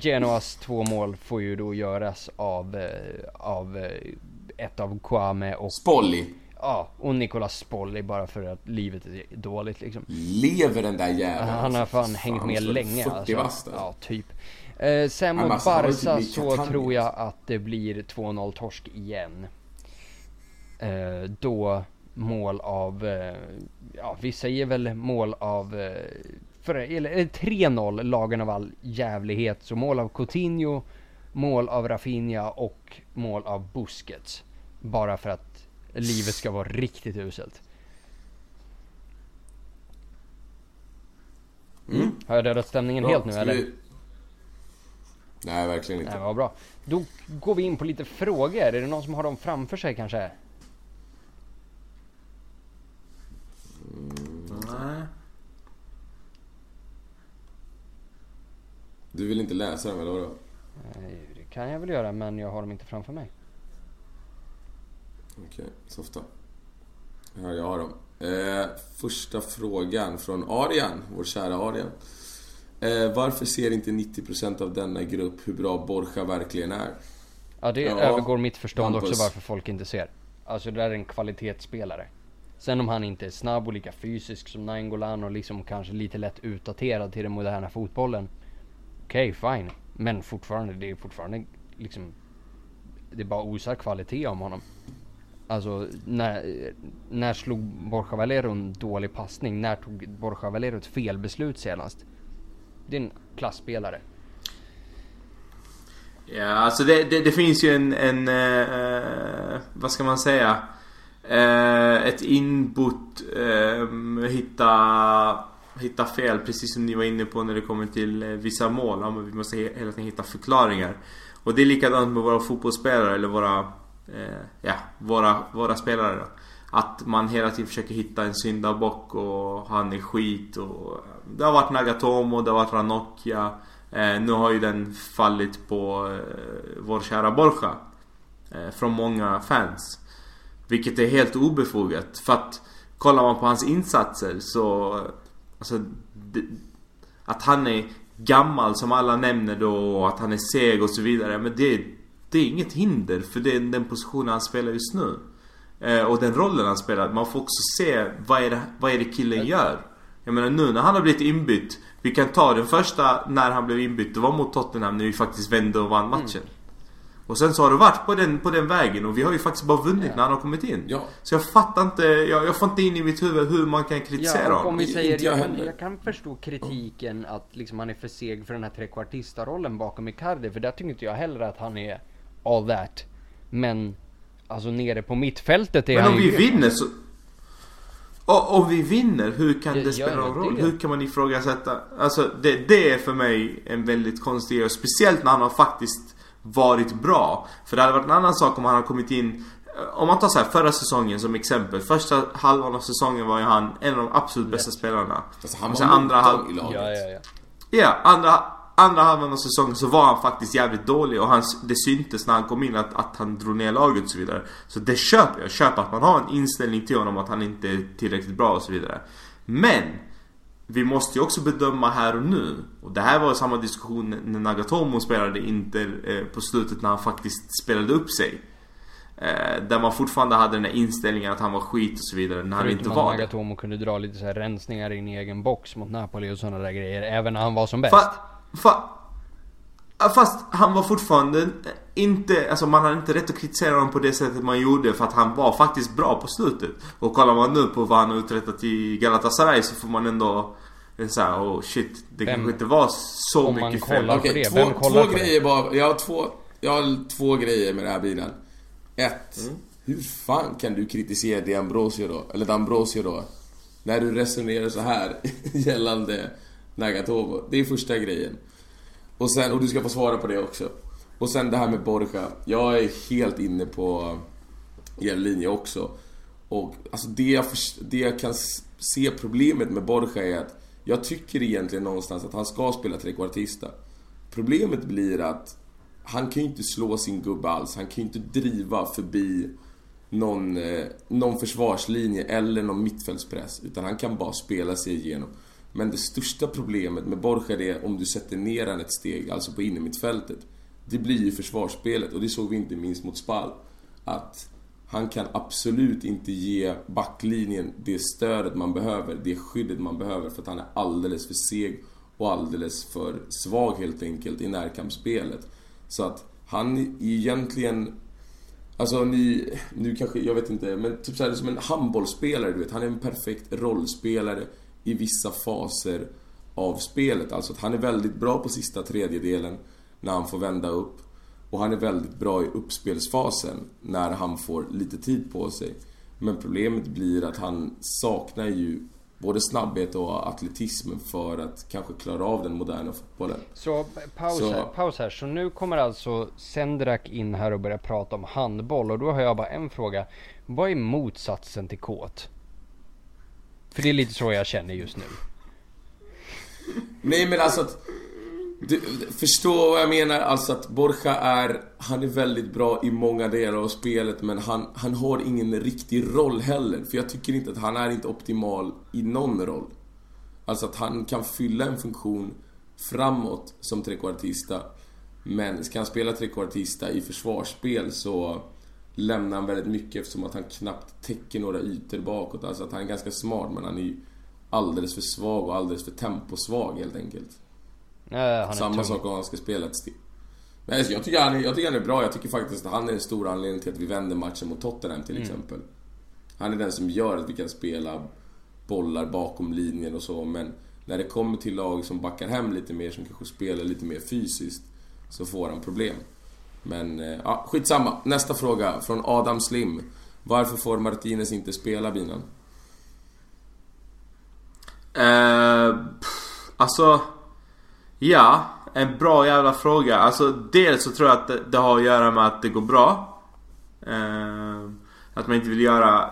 Genoas två mål får ju då göras av, eh, av eh, ett av Kwame och Spolli. Ja, och Nicolas Spolli bara för att livet är dåligt liksom. Lever den där jäveln? Han har fan Fan, hängt med så länge 40 alltså. där. Ja, typ. Eh, sen mot alltså, Barca typ så tror jag att det blir 2-0 torsk igen. Eh, då mål av, eh, ja vi säger väl mål av, eh, för, eller, eller 3-0 lagen av all jävlighet. Så mål av Coutinho, mål av Rafinha och mål av Busquets. Bara för att livet ska vara riktigt uselt. Mm. Har jag dödat stämningen helt nu eller? vi- Nej, verkligen inte. Nej, vad bra. Då går vi in på lite frågor. Är det någon som har dem framför sig kanske? Nej. Du vill inte läsa dem eller vadå? Det kan jag väl göra, men jag har dem inte framför mig. Okej, softa. Ja, jag har dem. Eh, första frågan från Arian, vår kära Arian. Eh, varför ser inte 90% av denna grupp hur bra Borja verkligen är? Ja, det Ja, övergår mitt förstånd Hampus. också varför folk inte ser. Alltså det där är en kvalitetsspelare. Sen om han inte är snabb och lika fysisk som Nainggolan och liksom kanske lite lätt utdaterad till den moderna fotbollen. Okej, fine. Men fortfarande, det är fortfarande liksom... Det bara osar kvalitet om honom. Alltså, när, när slog Borja Valero en dålig passning? När tog Borja Valero ett felbeslut senast? Det är en klassspelare. Ja, alltså det, det, det finns ju en, en eh, vad ska man säga? Eh, ett inbott eh, hitta, hitta fel, precis som ni var inne på när det kommer till eh, vissa mål. Ja, men vi måste hela tiden hitta förklaringar. Och det är likadant med våra fotbollsspelare eller våra, Eh, ja, våra, våra spelare då. Att man hela tiden försöker hitta en syndabock och han är skit och Det har varit Nagatomo, det har varit Ranocchia eh, Nu har ju den fallit på eh, vår kära Borja eh, Från många fans Vilket är helt obefogat för att Kollar man på hans insatser så Alltså det, Att han är gammal som alla nämner då och att han är seg och så vidare men det, det är inget hinder för det är den positionen han spelar just nu Eh, och den rollen han spelar. Man får också se vad är, det, vad är det killen gör. Jag menar nu när han har blivit inbytt. Vi kan ta den första när han blev inbytt. Det var mot Tottenham när vi faktiskt vände och vann matchen. Och sen så har det varit på den, på den vägen och vi har ju faktiskt bara vunnit Ja. när han har kommit in. Ja. Så jag fattar inte, jag, jag får inte in i mitt huvud hur man kan kritisera Ja, om honom. vi säger, Inte jag jag, jag kan förstå kritiken att liksom han är för seg för den här trekvartista-rollen bakom Icardi, för där tycker inte jag heller att han är all that. Men, alltså nere på mittfältet är Men han om vi ju... vinner så... Och, om vi vinner, hur kan Ja, det spela någon roll? det- Hur kan man ifrågasätta? Alltså det, det är för mig en väldigt konstig grej. och Speciellt när han har faktiskt varit bra. För det hade varit en annan sak om han har kommit in om man tar så här förra säsongen som exempel. Första halvan av säsongen var ju han en av de absolut bästa spelarna. Alltså, han Och var sen andra halv... i laget. Ja, ja, ja. Ja, andra, andra halvan av säsongen så var han faktiskt jävligt dålig och han, det syntes när han kom in att, att han drog ner laget och så vidare. Så det köper jag. Köper att man har en inställning till honom att han inte är tillräckligt bra och så vidare. Men! Vi måste ju också bedöma här och nu. Och det här var samma diskussion när Nagatomo spelade Inter eh, på slutet när han faktiskt spelade upp sig. Eh, där man fortfarande hade den här inställningen att han var skit och så vidare när han inte var det. Nagatomo kunde dra lite så rensningar in i egen box mot Napoli och sådana där grejer, även när han var som bäst. Fa, fa, fast han var fortfarande inte, alltså man hade inte rätt att kritisera honom på det sättet man gjorde för att han var faktiskt bra på slutet. Och kollar man nu på vad han har uträttat i Galatasaray så får man ändå är såhär, oh shit. Det Vem- kanske inte var så Om man mycket kollar fel. Okej, två, två på det? grejer bara. Jag har två, jag har två grejer med den här bilen. Ett. Mm. Hur fan kan du kritisera Di Ambrosio då? Eller D'Ambrosio då? När du resonerar så här gällande Nagatomo. Det är första grejen. Och sen, och du ska få svara på det också. Och sen det här med Borja. Jag är helt inne på er linje också. Och alltså det jag, det jag kan se problemet med Borja är att jag tycker egentligen någonstans att han ska spela trekvartista. Problemet blir att han kan ju inte slå sin gubbe alls. Han kan ju inte driva förbi någon, eh, någon försvarslinje eller någon mittfältspress. Utan han kan bara spela sig igenom. Men det största problemet med Borja är om du sätter ner han ett steg, alltså på innermittfältet. Det blir ju försvarsspelet och det såg vi inte minst mot Spal. Att han kan absolut inte ge backlinjen det stödet man behöver, det skyddet man behöver för att han är alldeles för seg och alldeles för svag helt enkelt i närkampsspelet. Så att han är egentligen Alltså ni, nu kanske, jag vet inte, men typ såhär som en handbollsspelare du vet. Han är en perfekt rollspelare i vissa faser av spelet. Alltså att han är väldigt bra på sista tredjedelen när han får vända upp. Och han är väldigt bra i uppspelsfasen när han får lite tid på sig. Men problemet blir att han saknar ju både snabbhet och atletism för att kanske klara av den moderna fotbollen. Så paus, Så- Här, paus här. Så nu kommer alltså Sendrak in här och börjar prata om handboll. Och då har jag bara en fråga. Vad är motsatsen till kåt? För det är lite så jag känner just nu. Nej men alltså att... Du, förstå vad jag menar, alltså att Borja är... Han är väldigt bra i många delar av spelet men han, han har ingen riktig roll heller. För jag tycker inte att han är inte optimal i någon roll. Alltså att han kan fylla en funktion framåt som trekvartista. Men ska han spela trekvartista i försvarsspel så lämnar han väldigt mycket eftersom att han knappt täcker några ytor bakåt. Alltså att han är ganska smart men han är ju alldeles för svag och alldeles för temposvag helt enkelt. Nej, Samma tung. sak om han ska spela ett steg. Men jag, tycker han är, jag tycker han är bra. Jag tycker faktiskt att han är en stor anledning till att vi vänder matchen mot Tottenham till exempel. Han är den som gör att vi kan spela bollar bakom linjen och så. Men när det kommer till lag som backar hem lite mer, som kanske spelar lite mer fysiskt, så får han problem. Men, eh, ja, skitsamma. Nästa fråga från Adam Slim. Varför får Martinez inte spela binan? Eh, pff, alltså... Ja, en bra jävla fråga. Alltså dels så tror jag att det, det har att göra med att det går bra. Eh, att man inte vill göra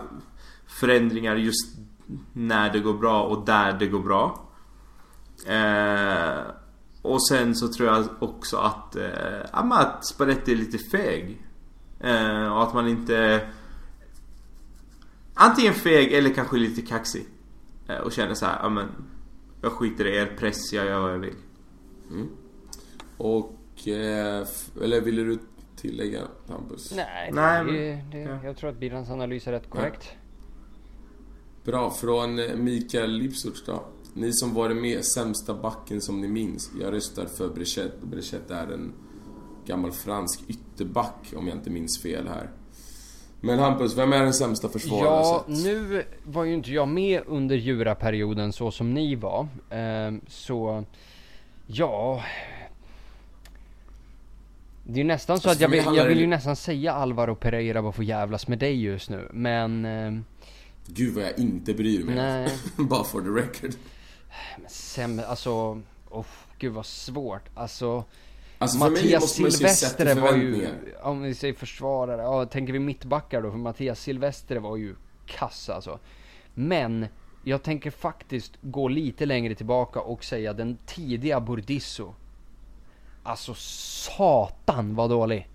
förändringar just när det går bra och där det går bra. Eh, och sen så tror jag också att, eh, ja, att Spalletti är lite feg. Eh, och att man inte... Antingen feg eller kanske lite kaxig. Eh, och känner så här, ja men Jag skiter i er press, jag gör vad jag vill. Och... Eh, eller ville du tillägga Hampus? Nej, Nej, det, men- det, ja. jag tror att Bilans analys är rätt korrekt. Bra, från eh, Mikael Lipsutz då. Ni som varit med, sämsta backen som ni minns. Jag röstar för Brechet. Brechet är en gammal fransk ytterback om jag inte minns fel här. Men Hampus, vem är den sämsta försvararen Ja, sett? nu var ju inte jag med under Djura-perioden så som ni var. Ehm, så, ja... Det är ju nästan så Alltså, att jag vill, jag vill det- ju nästan säga Alvaro Pereira bara för att jävlas med dig just nu. Men, ehm, Gud vad jag inte bryr mig. Bara for the record. Sämre, alltså... Oh, gud vad svårt. Alltså... Alltså Mattias Silvestre var ju, om vi säger försvarare, ja tänker vi mittbackar då, för Mattias Silvestre var ju kass alltså. Men, jag tänker faktiskt gå lite längre tillbaka och säga den tidiga Burdisso. Alltså satan vad dålig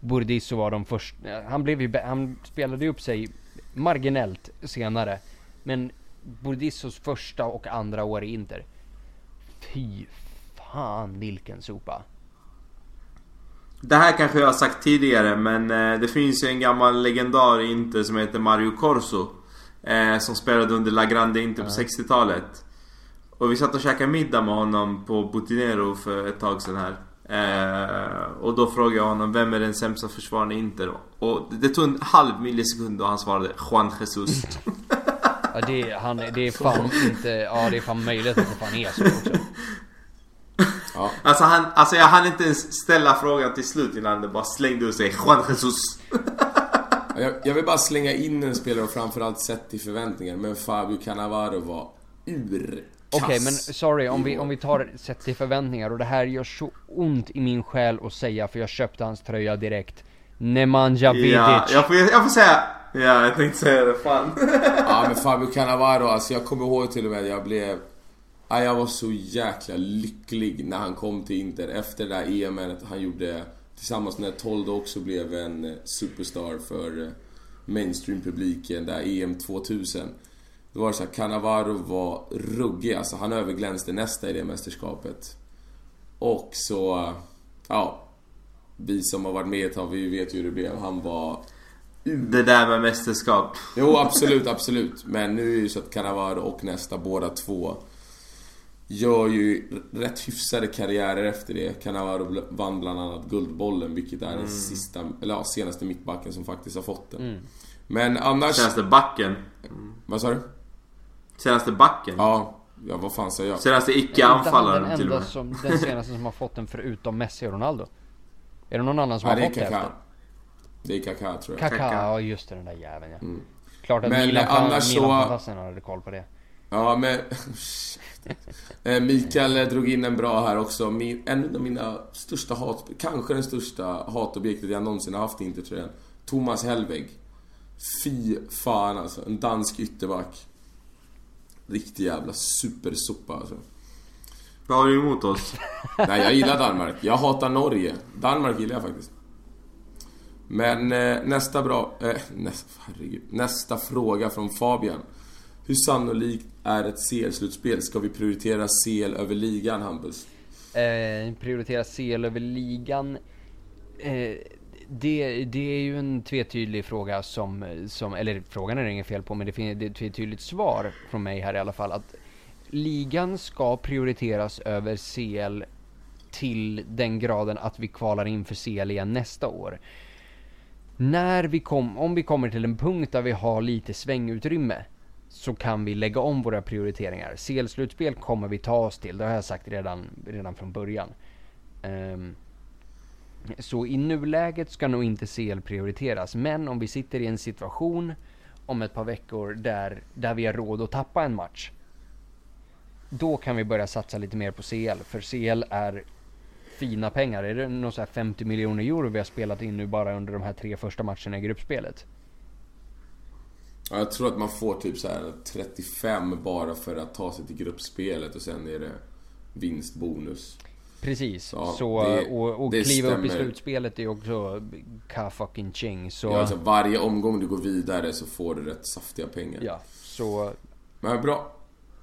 Burdisso var de första, han blev ju, han spelade upp sig marginellt senare. Men Burdissos första och andra år i Inter. Fy fan vilken sopa. Det här kanske jag har sagt tidigare men eh, det finns ju en gammal legendar i Inter som heter Mario Corso. Eh, som spelade under La Grande Inter på 60-talet. Och vi satt och käkade middag med honom på Butinero för ett tag sedan här. Eh, och då frågade jag honom vem är den sämsta försvararen i Inter? Och det tog en halv millisekund och han svarade Juan Jesus. Ja, det, är- han, det är fan inte, ja det är fan möjligt att det fan är så också. Ja. Alltså han, alltså jag hann inte ens ställa frågan till slut innan det bara slängde ur sig Juan Jesus. Jag, jag vill bara slänga in en spelare och framförallt sett till förväntningar, men Fabio Cannavaro var urkass. Okej men sorry om vi, om vi tar sett till förväntningar och det här gör så ont i min själ att säga för jag köpte hans tröja direkt. Nemanja Vidic. Ja, jag får, jag får säga. Ja, jag tänkte säga det. Fan. Ja men Fabio Cannavaro, alltså jag kommer ihåg till och med jag blev... Ja, jag var så jäkla lycklig när han kom till Inter efter det där EMet han gjorde tillsammans med Toldo också blev en eh, superstar för eh, mainstream-publiken, där EM 2000. Då var det så här, Cannavaro var ruggig, alltså han överglänste nästa i det mästerskapet. Och så, eh, ja. Vi som har varit med ett tag, vi vet ju hur det blev. Han var det där med mästerskap. Jo, absolut, absolut. Men nu är det ju så att Cannavaro och nästa, båda två, gör ju rätt hyfsade karriärer efter det. Cannavaro vann bland annat Guldbollen, vilket är den sista, eller ja, senaste mittbacken som faktiskt har fått den. Men annars... Senaste backen. Vad sa du? Senaste backen. Ja, ja vad fan sa jag? Senaste icke-anfallaren till och med. som, den senaste som har fått den förutom Messi och Ronaldo? Är det någon annan som Ja, har fått det efter? Det är Kaká tror jag. Kaká, ja just det den där jäveln ja. Klart att Men, Milan, annars Milan så- hade koll på det. Ja, men... Eh, Mikael drog in en bra här också. Min, en av mina största hat... Kanske den största hatobjektet jag någonsin har haft i Intertröjan. Thomas Hellweg. Fy fan alltså. En dansk ytterback. Riktig jävla supersopa alltså. Vad har du emot oss? Nej, jag gillar Danmark. Jag hatar Norge. Danmark gillar jag faktiskt. Men eh, nästa bra... Eh, nästa, herregud. Nästa fråga från Fabian. Hur sannolikt är ett CL-slutspel? Ska vi prioritera CL över ligan, Hampus? Eh, prioritera CL över ligan. Eh, det, det är ju en tvetydig fråga som, som, eller frågan är det inget fel på, men det finns är ett tvetydigt svar från mig här i alla fall. Att ligan ska prioriteras över CL till den graden att vi kvalar in för CL igen nästa år. När vi kom, om vi kommer till en punkt där vi har lite svängutrymme så kan vi lägga om våra prioriteringar. CL-slutspel kommer vi ta oss till, det har jag sagt redan, redan från början. Um, så i nuläget ska nog inte CL prioriteras, men om vi sitter i en situation om ett par veckor där, där vi har råd att tappa en match. Då kan vi börja satsa lite mer på CL, för CL är fina pengar. Är det någon så här 50 miljoner euro vi har spelat in nu bara under de här tre första matcherna i gruppspelet? Ja, jag tror att man får typ så här 35 bara för att ta sig till gruppspelet och sen är det vinstbonus. Precis, Ja, så, det- och, och det kliva upp i stämmer. slutspelet är också ka fucking ching. Så, Ja, alltså varje omgång du går vidare så får du rätt saftiga pengar. ja, så Men bra.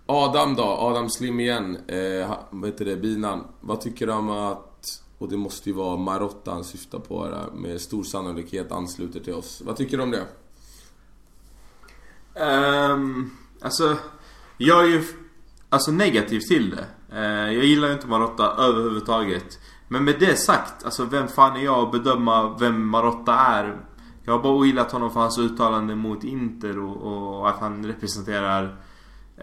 Adam då? Adam Slim igen. Eh, vad heter det? Binan. Vad tycker du om att... Och det måste ju vara Marotta han syftar på här, med stor sannolikhet ansluter till oss. Vad tycker du om det? Um, alltså, jag är ju alltså negativ till det. Uh, jag gillar ju inte Marotta överhuvudtaget. Men med det sagt, alltså vem fan är jag att bedöma vem Marotta är? Jag har bara ogillat honom för hans uttalande mot Inter och, och att han representerar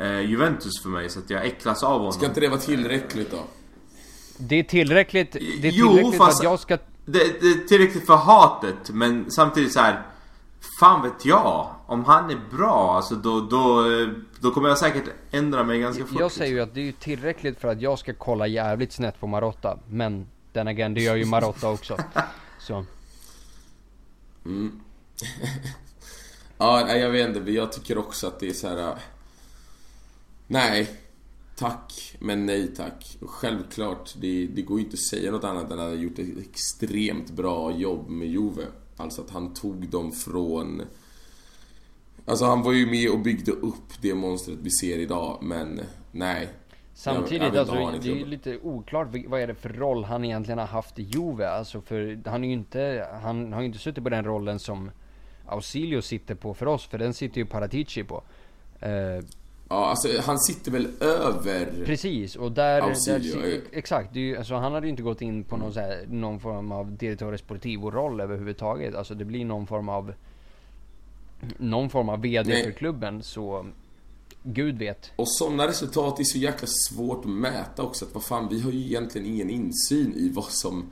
Juventus för mig. Så att jag äcklas av honom. Ska inte det vara tillräckligt då? det är tillräckligt, det är Jo, tillräckligt för fast- att jag ska Det, det är tillräckligt för hatet men samtidigt så här. Fan vet jag. Om han är bra alltså då, då, eh, då kommer jag säkert ändra mig ganska fort. Jag säger ju att det är ju tillräckligt för att jag ska kolla jävligt snett på Marotta. Men den again, det gör ju Marotta också. Så. Ja, nej, jag vet inte. Jag tycker också att det är så här. Nej. Tack, men nej tack. Och Självklart, det, det går ju inte att säga något annat än att han har gjort ett extremt bra jobb med Juve. Alltså att han tog dem från... Alltså han var ju med och byggde upp det monstret vi ser idag, men nej. Samtidigt, jag inte alltså, det är ju lite oklart vad är det för roll han egentligen har haft i Juve. Alltså för han är ju inte, han har ju inte suttit på den rollen som Ausilio sitter på för oss, för den sitter ju Paratici på. Eh, Ja, alltså han sitter väl över... precis, och där... Ausilio, där eh. exakt, det är ju, alltså han hade ju inte gått in på någon, så här, någon form av Direttore Sportivo-roll överhuvudtaget. Alltså det blir någon form av... Någon form av VD Nej. för klubben, så... Gud vet. Och sådana resultat är så jäkla svårt att mäta också. Att vad fan, vi har ju egentligen ingen insyn i vad som...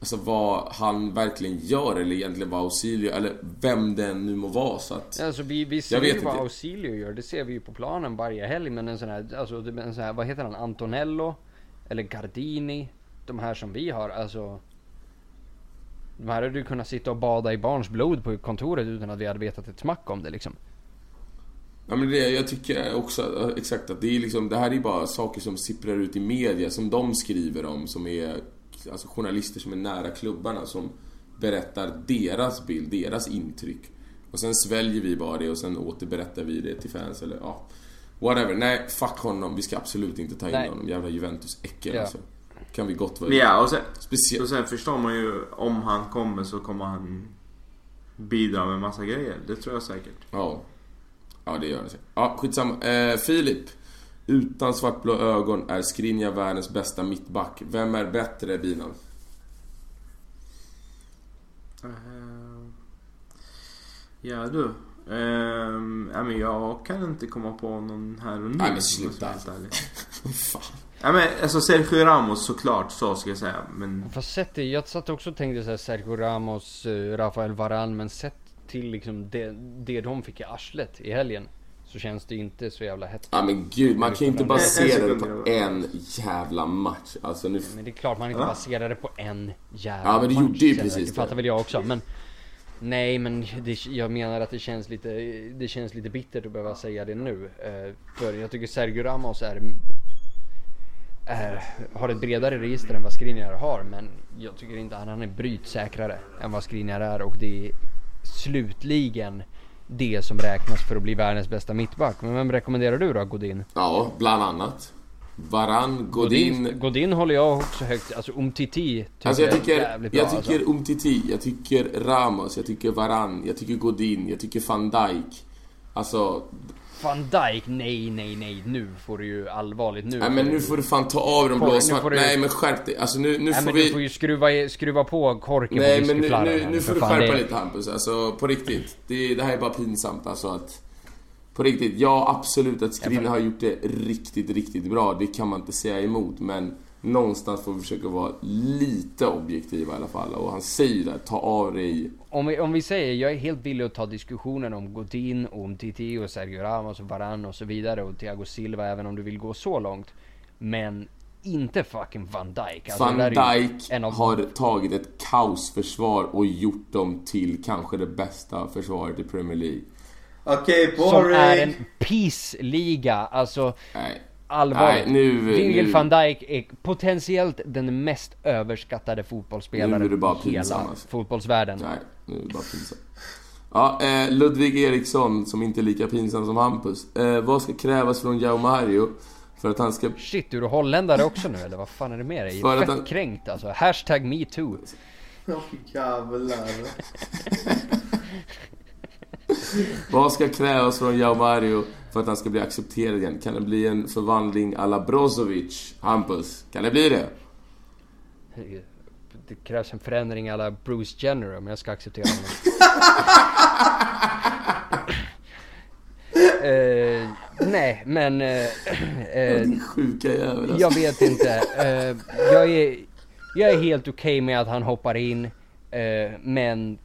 Alltså vad han verkligen gör eller egentligen vad Ausilio, eller vem den nu må vara så att... Alltså vi, vi ser Jag vet ju vad. Ausilio gör, det ser vi ju på planen varje helg. Men en sån här, alltså en sån här, vad heter han, Antonello? Eller Gardini? De här som vi har, alltså. De här hade du kunnat sitta och bada i barns blod på kontoret utan att vi hade vetat ett smack om det liksom. Ja men det, jag tycker också exakt att det är liksom, det här är bara saker som sipprar ut i media som de skriver om som är alltså journalister som är nära klubbarna som berättar deras bild, deras intryck. Och sen sväljer vi bara det och sen återberättar vi det till fans eller ja. Whatever. Nej, fuck honom. Vi ska absolut inte ta in Nej. honom. Jävla Juventus-äckel Ja. alltså. Kan vi gott vara Ja, och sen, Speciellt. och sen förstår man ju om han kommer så kommer han bidra med massa grejer. Det tror jag säkert. Ja. Ja, det gör det säkert. Ja, skitsamma. Eh, Filip. Utan svartblå ögon är Skriniar världens bästa mittback. Vem är bättre, Binan? Eh, Ja du. Ehm, ja, men jag kan inte komma på någon här och nu. Nej, men sluta. Fan. Ja men alltså Sergio Ramos såklart, så ska jag säga. Men Fast sett det, jag satt också och tänkte såhär Sergio Ramos, eh, Rafael Varan men sett till liksom det, det de fick i arslet i helgen. Så känns det inte så jävla hett. Ja men gud, man kan ju inte basera det på en jävla match. Alltså nu... Men det är klart man inte baserar det på en jävla Ja, men det match, gjorde ju precis Det fattar väl jag också men Nej men det, jag menar att det känns lite Det känns lite bittert att behöva säga det nu. Eh, För jag tycker Sergio Ramos är, är Har ett bredare register än vad Skriniar har men Jag tycker inte att han är brytsäkrare än vad Skriniar är och det är Slutligen Det som räknas för att bli världens bästa mittback Men vem rekommenderar du då Godin? Ja, bland annat. Varann, Godin. Godin, Godin håller jag också högt, alltså Umtiti tycker Alltså jag är tycker, jävligt bra, jag tycker alltså. Umtiti, jag tycker Ramos, jag tycker Varann, jag tycker Godin, jag tycker van Dijk. Alltså, Van Dijk, nej, nej, nej, nu får du ju allvarligt nu. nej men nu får du fan ta av de Får- blå nu svart. får du- Nej men skärp dig. Alltså nu, nu nej, får men vi... du får ju skruva, skruva på korken Nej på men nu, nu, nu får du skärpa det- lite Hampus, alltså på riktigt. Det, det här är bara pinsamt alltså att... På riktigt, ja absolut att Skriniar har gjort det riktigt, riktigt bra. Det kan man inte säga emot men någonstans får vi försöka vara lite objektiva i alla fall. Och han säger det, ta av dig. Om vi, om vi säger, jag är helt villig att ta diskussionen om Godin, om Titi och Sergio Ramos och Varan och så vidare och Thiago Silva även om du vill gå så långt. Men inte fucking Van Dijk. Alltså, Van Dijk av- har tagit ett kaosförsvar och gjort dem till kanske det bästa försvaret i Premier League. Okej, Som är en peace-liga, alltså Nej. Allvarligt. Nej, nu- Virgil nu- van Dijk är potentiellt den mest överskattade Nu fotbollsspelaren är det bara i hela pinsam, alltså. fotbollsvärlden. Nej, nu är det bara pinsamt. Ja, eh, Ludvig Eriksson, som inte är lika pinsam som Hampus. Eh, vad ska krävas från Jao Mario för att han ska... Shit, är du holländare också nu eller vad fan är det med dig? För Fett han- kränkt alltså. Hashtag metoo. Åh jävlar. Vad ska krävas från Jao Mario för att han ska bli accepterad igen? Kan det bli en förvandling alla Brozovic? Hampus, kan det bli det? Det krävs en förändring alla Bruce Jenner om jag ska acceptera honom. Eh, nej, men... eh, eh, Din sjuka jävel alltså. jag vet inte. Eh, jag, är, jag är helt okej med att han hoppar in. eh, men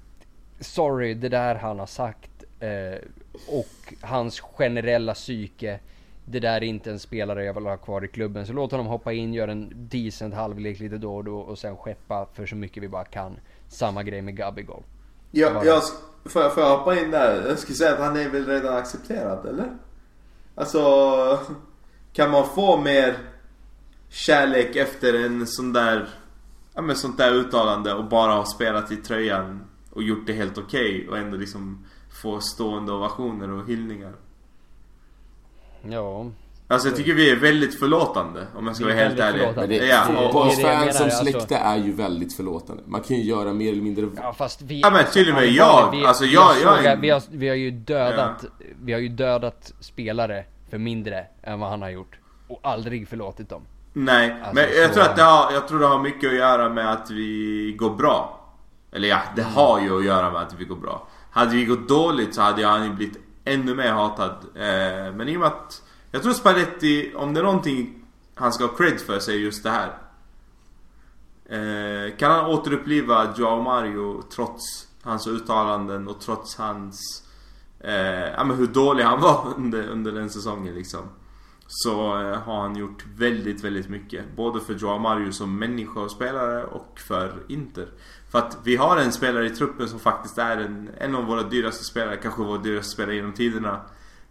sorry, det där han har sagt eh, och hans generella psyke. Det där är inte en spelare jag vill ha kvar i klubben. Så låt honom hoppa in, göra en decent halvlek lite då och då och sen skeppa för så mycket vi bara kan. Samma grej med Gabigol. Jag, jag, får, jag, får jag hoppa in där? Jag skulle säga att han är väl redan accepterad, eller? Alltså, kan man få mer kärlek efter en sån där, ja men sånt där uttalande och bara ha spelat i tröjan och gjort det helt okej och ändå liksom få stående ovationer och hyllningar? Ja, Alltså jag tycker vi är väldigt förlåtande om jag ska vara helt ärlig. Men det, Ja, fotbollsfans som menar, alltså. släkte är ju väldigt förlåtande. Man kan ju göra mer eller mindre... ja fast vi... Ja, men till och med jag, vi, alltså vi jag- vi, har, vi har ju dödat, vi har ju dödat spelare för mindre än vad han har gjort. Och aldrig förlåtit dem. Nej, Alltså, men jag så- tror att det har, jag tror det har mycket att göra med att vi går bra. Eller ja, det Mm. har ju att göra med att vi går bra. Hade vi gått dåligt så hade han ju blivit ännu mer hatad. Eh, men i och med att jag tror Spalletti, om det är någonting han ska ha cred för så är just det här. Eh, kan han återuppliva Joao Mario trots hans uttalanden och trots hans... Eh, ja men hur dålig han var under, under den säsongen liksom. Så eh, har han gjort väldigt, väldigt mycket. Både för Joao Mario som människa och spelare och för Inter. För att vi har en spelare i truppen som faktiskt är en, en av våra dyraste spelare, kanske vår dyraste spelare genom tiderna.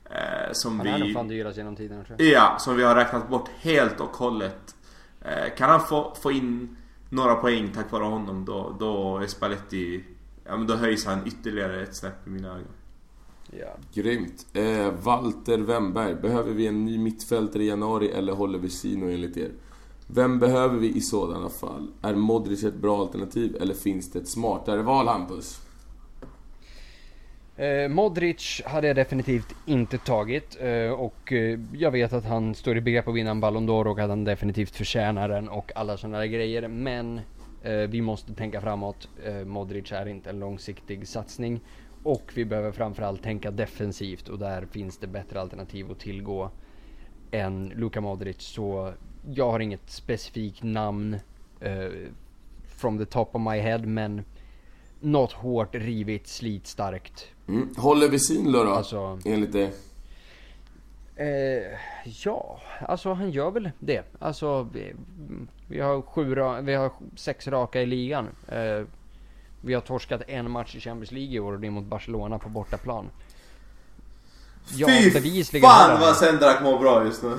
Eh, som Han vi... är nog fan dyrast genom tiderna tror jag. Ja, som vi har räknat bort helt och hållet. Eh, kan han få, få in några poäng tack vare honom då, då är Spalletti... Ja men då höjs han ytterligare ett snäpp i mina ögon. Ja. Grymt. Eh, Walter Wemberg. Behöver vi en ny mittfältare i januari eller håller vi Sino enligt er? Vem behöver vi i sådana fall? Är Modric ett bra alternativ eller finns det ett smartare val, Hampus? Eh, Modric hade jag definitivt inte tagit eh, och eh, jag vet att han står i begrepp att vinna en Ballon d'Or och att han definitivt förtjänar den och alla sådana där grejer. Men eh, vi måste tänka framåt. Eh, Modric är inte en långsiktig satsning och vi behöver framförallt tänka defensivt och där finns det bättre alternativ att tillgå än Luka Modric. Så jag har inget specifikt namn eh, from the top of my head men något hårt, rivigt, slitstarkt Mm. Håller vi Sinlo då? Alltså- Enligt dig? Eh, ja, alltså han gör väl det. Alltså vi, vi har sju, vi har sex raka i ligan. Eh, vi har torskat en match i Champions League i år och det är mot Barcelona på bortaplan. Ja, har fan vad Sendrak mår bra just nu.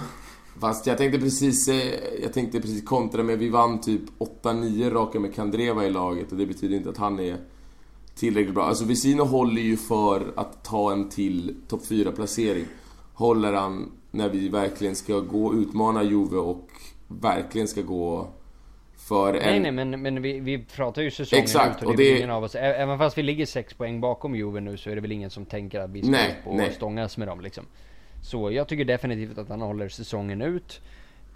Fast jag tänkte precis, eh, jag tänkte precis kontra med vi vann typ 8-9 raka med Kandreva i laget och det betyder inte att han är tillräckligt bra. Alltså Vesino håller ju för att ta en till topp 4-placering. Håller han när vi verkligen ska gå och utmana Juve och verkligen ska gå för en... Nej nej men, men vi, vi pratar ju säsongen Exakt, ut och, och det är ingen av oss, även fast vi ligger sex poäng bakom Juve nu så är det väl ingen som tänker att vi ska Nej, upp och nej. stångas med dem liksom. Så jag tycker definitivt att han håller säsongen ut.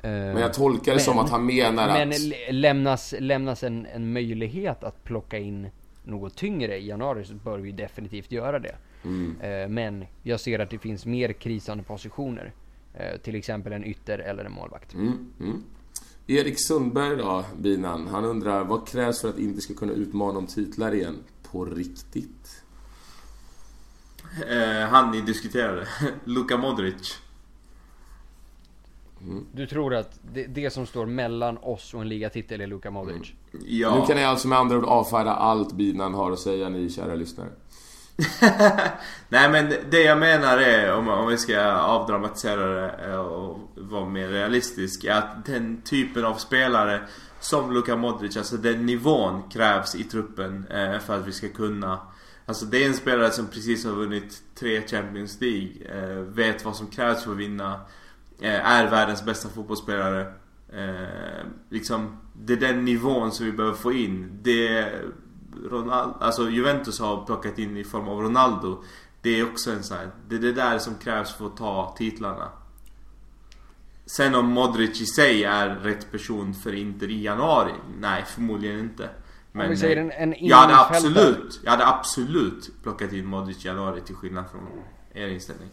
Eh, Men jag tolkar det som Men- att han menar Men att... lä- lämnas, lämnas en, en möjlighet att plocka in något tyngre i januari så bör vi definitivt göra det. Mm. Eh, men jag ser att det finns mer krisande positioner. Eh, till exempel en ytter eller en målvakt. Mm, mm. Erik Sundberg då, binan. Han undrar vad krävs för att inte ska kunna utmana om titlar igen? På riktigt? Eh, han ni diskuterade. Luka Modric. Du tror att det, det som står mellan oss och en ligatitel är Luka Modric? Ja. Nu kan ni alltså med andra ord avfärda allt binan har att säga, ni kära lyssnare. Nej men det jag menar är, om, om vi ska avdramatisera det eh, och vara mer realistisk, är att den typen av spelare som Luka Modric, alltså den nivån krävs i truppen eh, för att vi ska kunna Alltså det är en spelare som precis har vunnit tre Champions League, eh, vet vad som krävs för att vinna, eh, är världens bästa fotbollsspelare. Eh, liksom, det är den nivån som vi behöver få in. Det Ronaldo, alltså Juventus har plockat in i form av Ronaldo. Det är också en sån här, det är det där som krävs för att ta titlarna. Sen om Modric i sig är rätt person för Inter i januari? Nej, förmodligen inte. Om vi säger en, en jag hade absolut, jag hade absolut plockat in Modric i januari till skillnad från er inställning.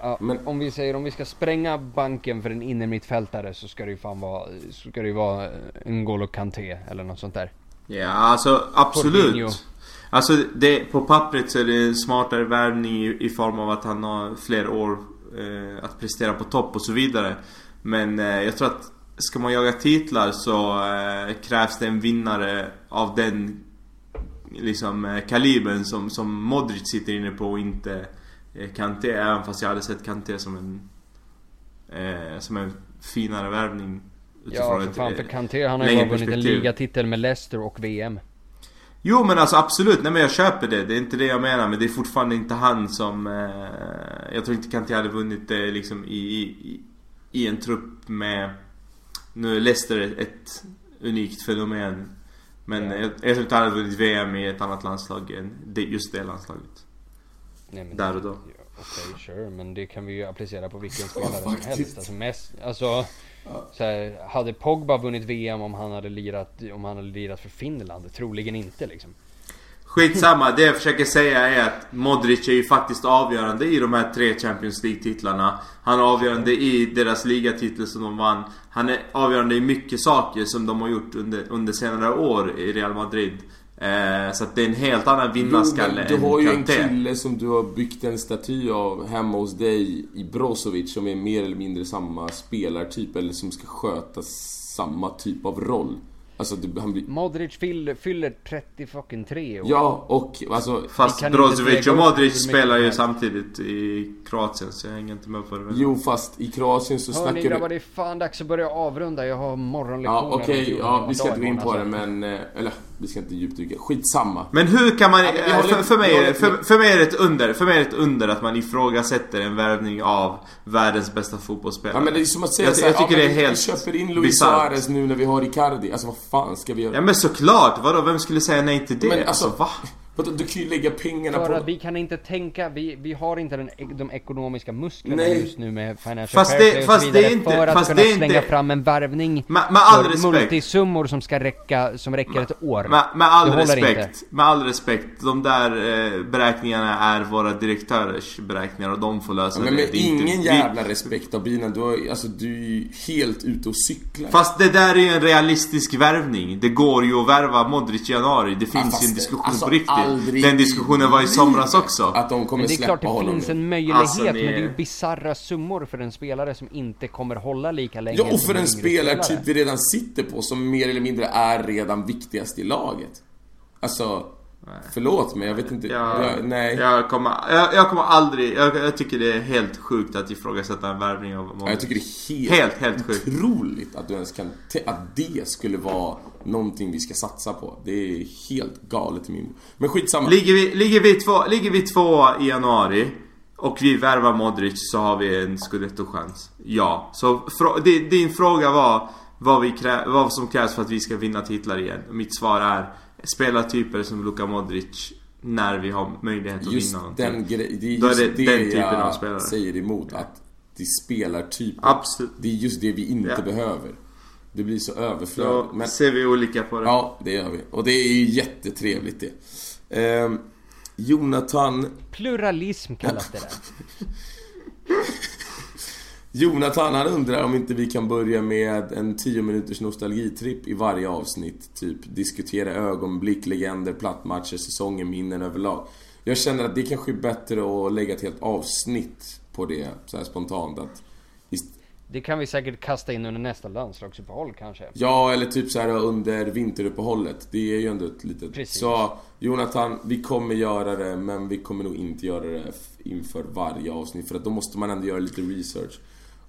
Ja, Men- om vi säger om vi ska spränga banken för en innermittfältare så ska det ju fan vara, så ska det ju vara en Golo Kanté eller något sånt där. Ja, alltså absolut. Alltså det, på pappret så är det en smartare värvning i, i form av att han har fler år eh, att prestera på topp och så vidare. Men eh, jag tror att ska man jaga titlar så eh, krävs det en vinnare av den liksom eh, kalibern som, som Modric sitter inne på och inte eh, Kanté. Även fast jag hade sett Kanté som en eh, som en finare värvning. Ja för ett, fan för eh, Kanté han har ju bara vunnit en ligatitel med Leicester och VM. Jo men alltså absolut, nej men jag köper det. Det är inte det jag menar men det är fortfarande inte han som... Eh, jag tror inte Kanté hade vunnit det liksom i, i, i en trupp med... Nu är Leicester ett, ett unikt fenomen. Men Ja. jag, jag tror inte han hade vunnit VM i ett annat landslag än det, just det landslaget. Nej, men Där och då. Ja, Okej, sure, men det kan vi ju applicera på vilken spelare som helst. Alltså, mest, alltså så här, hade Pogba vunnit VM om han hade lirat, om han hade lirat för Finland? Troligen inte liksom. Skitsamma, det jag försöker säga är att Modric är ju faktiskt avgörande i de här tre Champions League-titlarna. Han är avgörande i deras ligatitel som de vann. Han är avgörande i mycket saker som de har gjort under, under senare år i Real Madrid. Eh, så att det är en helt annan vinnarskalle Du än har ju en kille som du har byggt en staty av hemma hos dig i Brozovic som är mer eller mindre samma spelartyp eller som ska sköta samma typ av roll. Alltså han blir... Modric fyller, fyller 30 fucking 3 år. Ja, och alltså... Fast Brozovic och Modric spelar ju samtidigt i Kroatien så jag hänger inte med på det. Jo, fast i Kroatien så Hörni snackar grabbar, du... det är fan dags att börja avrunda. Jag har morgonlektioner. Ja, okej, 14 ja, vi ska inte gå in på det men... eh, Eller, vi ska inte djupdyka. Skitsamma. Men hur kan man... Ja, för, för, mig, håller- för, för mig är det ett under. För mig är det ett under att man ifrågasätter en värvning av världens bästa fotbollsspelare. Ja men det är som att säga Jag- så här, jag tycker ja, det är vi- helt Vi köper in Luis. Suarez nu när vi har Icardi. Alltså vad fan ska vi göra? Ja men såklart! Vadå? Vem skulle säga nej till det? Men alltså, va? Vadå, du kan ju lägga pengarna För på... att vi kan inte tänka, vi, vi har inte den, de ekonomiska musklerna Nej. just nu med Financial Fast det- och fast så det vidare är inte- för att fast kunna det är slänga inte- fram en värvning Med, med all för respekt. multisummor som ska räcka, som räcker ett år. Med, med all respekt. inte. Med all respekt. De där eh, beräkningarna är våra direktörers beräkningar och de får lösa Ja, men det. med Det är inte- ingen vi- jävla respekt av bilen. Du, har, alltså, du är ju helt ute och cyklar. Fast det där är ju en realistisk värvning. Det går ju att värva Modric i januari. Det finns ju en det- diskussion alltså, på riktigt. Aldrig Den diskussionen var i somras också. Att de kommer Men det är släppa klart det finns nu. en möjlighet, Alltså, ni- men det är ju bisarra summor för en spelare som inte kommer hålla lika länge Ja, och för en yngre spelartyp spelare. vi redan sitter på som mer eller mindre är redan viktigast i laget. Alltså, förlåt men jag vet inte. Jag, jag, nej. Jag, kommer, jag, jag kommer aldrig... Jag, jag tycker det är helt sjukt att ifrågasätta en värvning av Modric. Ja, jag tycker det är helt, Helt, helt sjukt. otroligt att du ens kan... Att det skulle vara någonting vi ska satsa på. Det är helt galet i min... Men skitsamma. Ligger vi, ligger, vi två, ligger vi två i januari och vi värvar Modric så har vi en scudetto-chans. Ja. Så din fråga var vad, vi krä, vad som krävs för att vi ska vinna titlar igen. Mitt svar är spelartyper som Luka Modric när vi har möjlighet att Just vinna någonting. den grejen. Det är Då är just det det, den typen av jag spelare. säger emot. Att det spelar typ. Absolut. Det är just det vi inte Ja. behöver. Det blir så Då överflödigt. Men ser vi olika på det. Ja, det gör vi. Och det är ju jättetrevligt det. Ehm, Jonathan... Pluralism kallas det där. Jonathan han undrar om inte vi kan börja med en 10 minuters nostalgitripp i varje avsnitt. Typ diskutera ögonblick, legender, plattmatcher, säsonger, minnen överlag. Jag känner att det kanske är bättre att lägga ett helt avsnitt på det så spontant. Att Det kan vi säkert kasta in under nästa landslagsuppehåll kanske. Ja, eller typ så här under vinteruppehållet. Det är ju ändå ett litet... Precis. Så Jonathan, vi kommer göra det, men vi kommer nog inte göra det inför varje avsnitt. För att då måste man ändå göra lite research.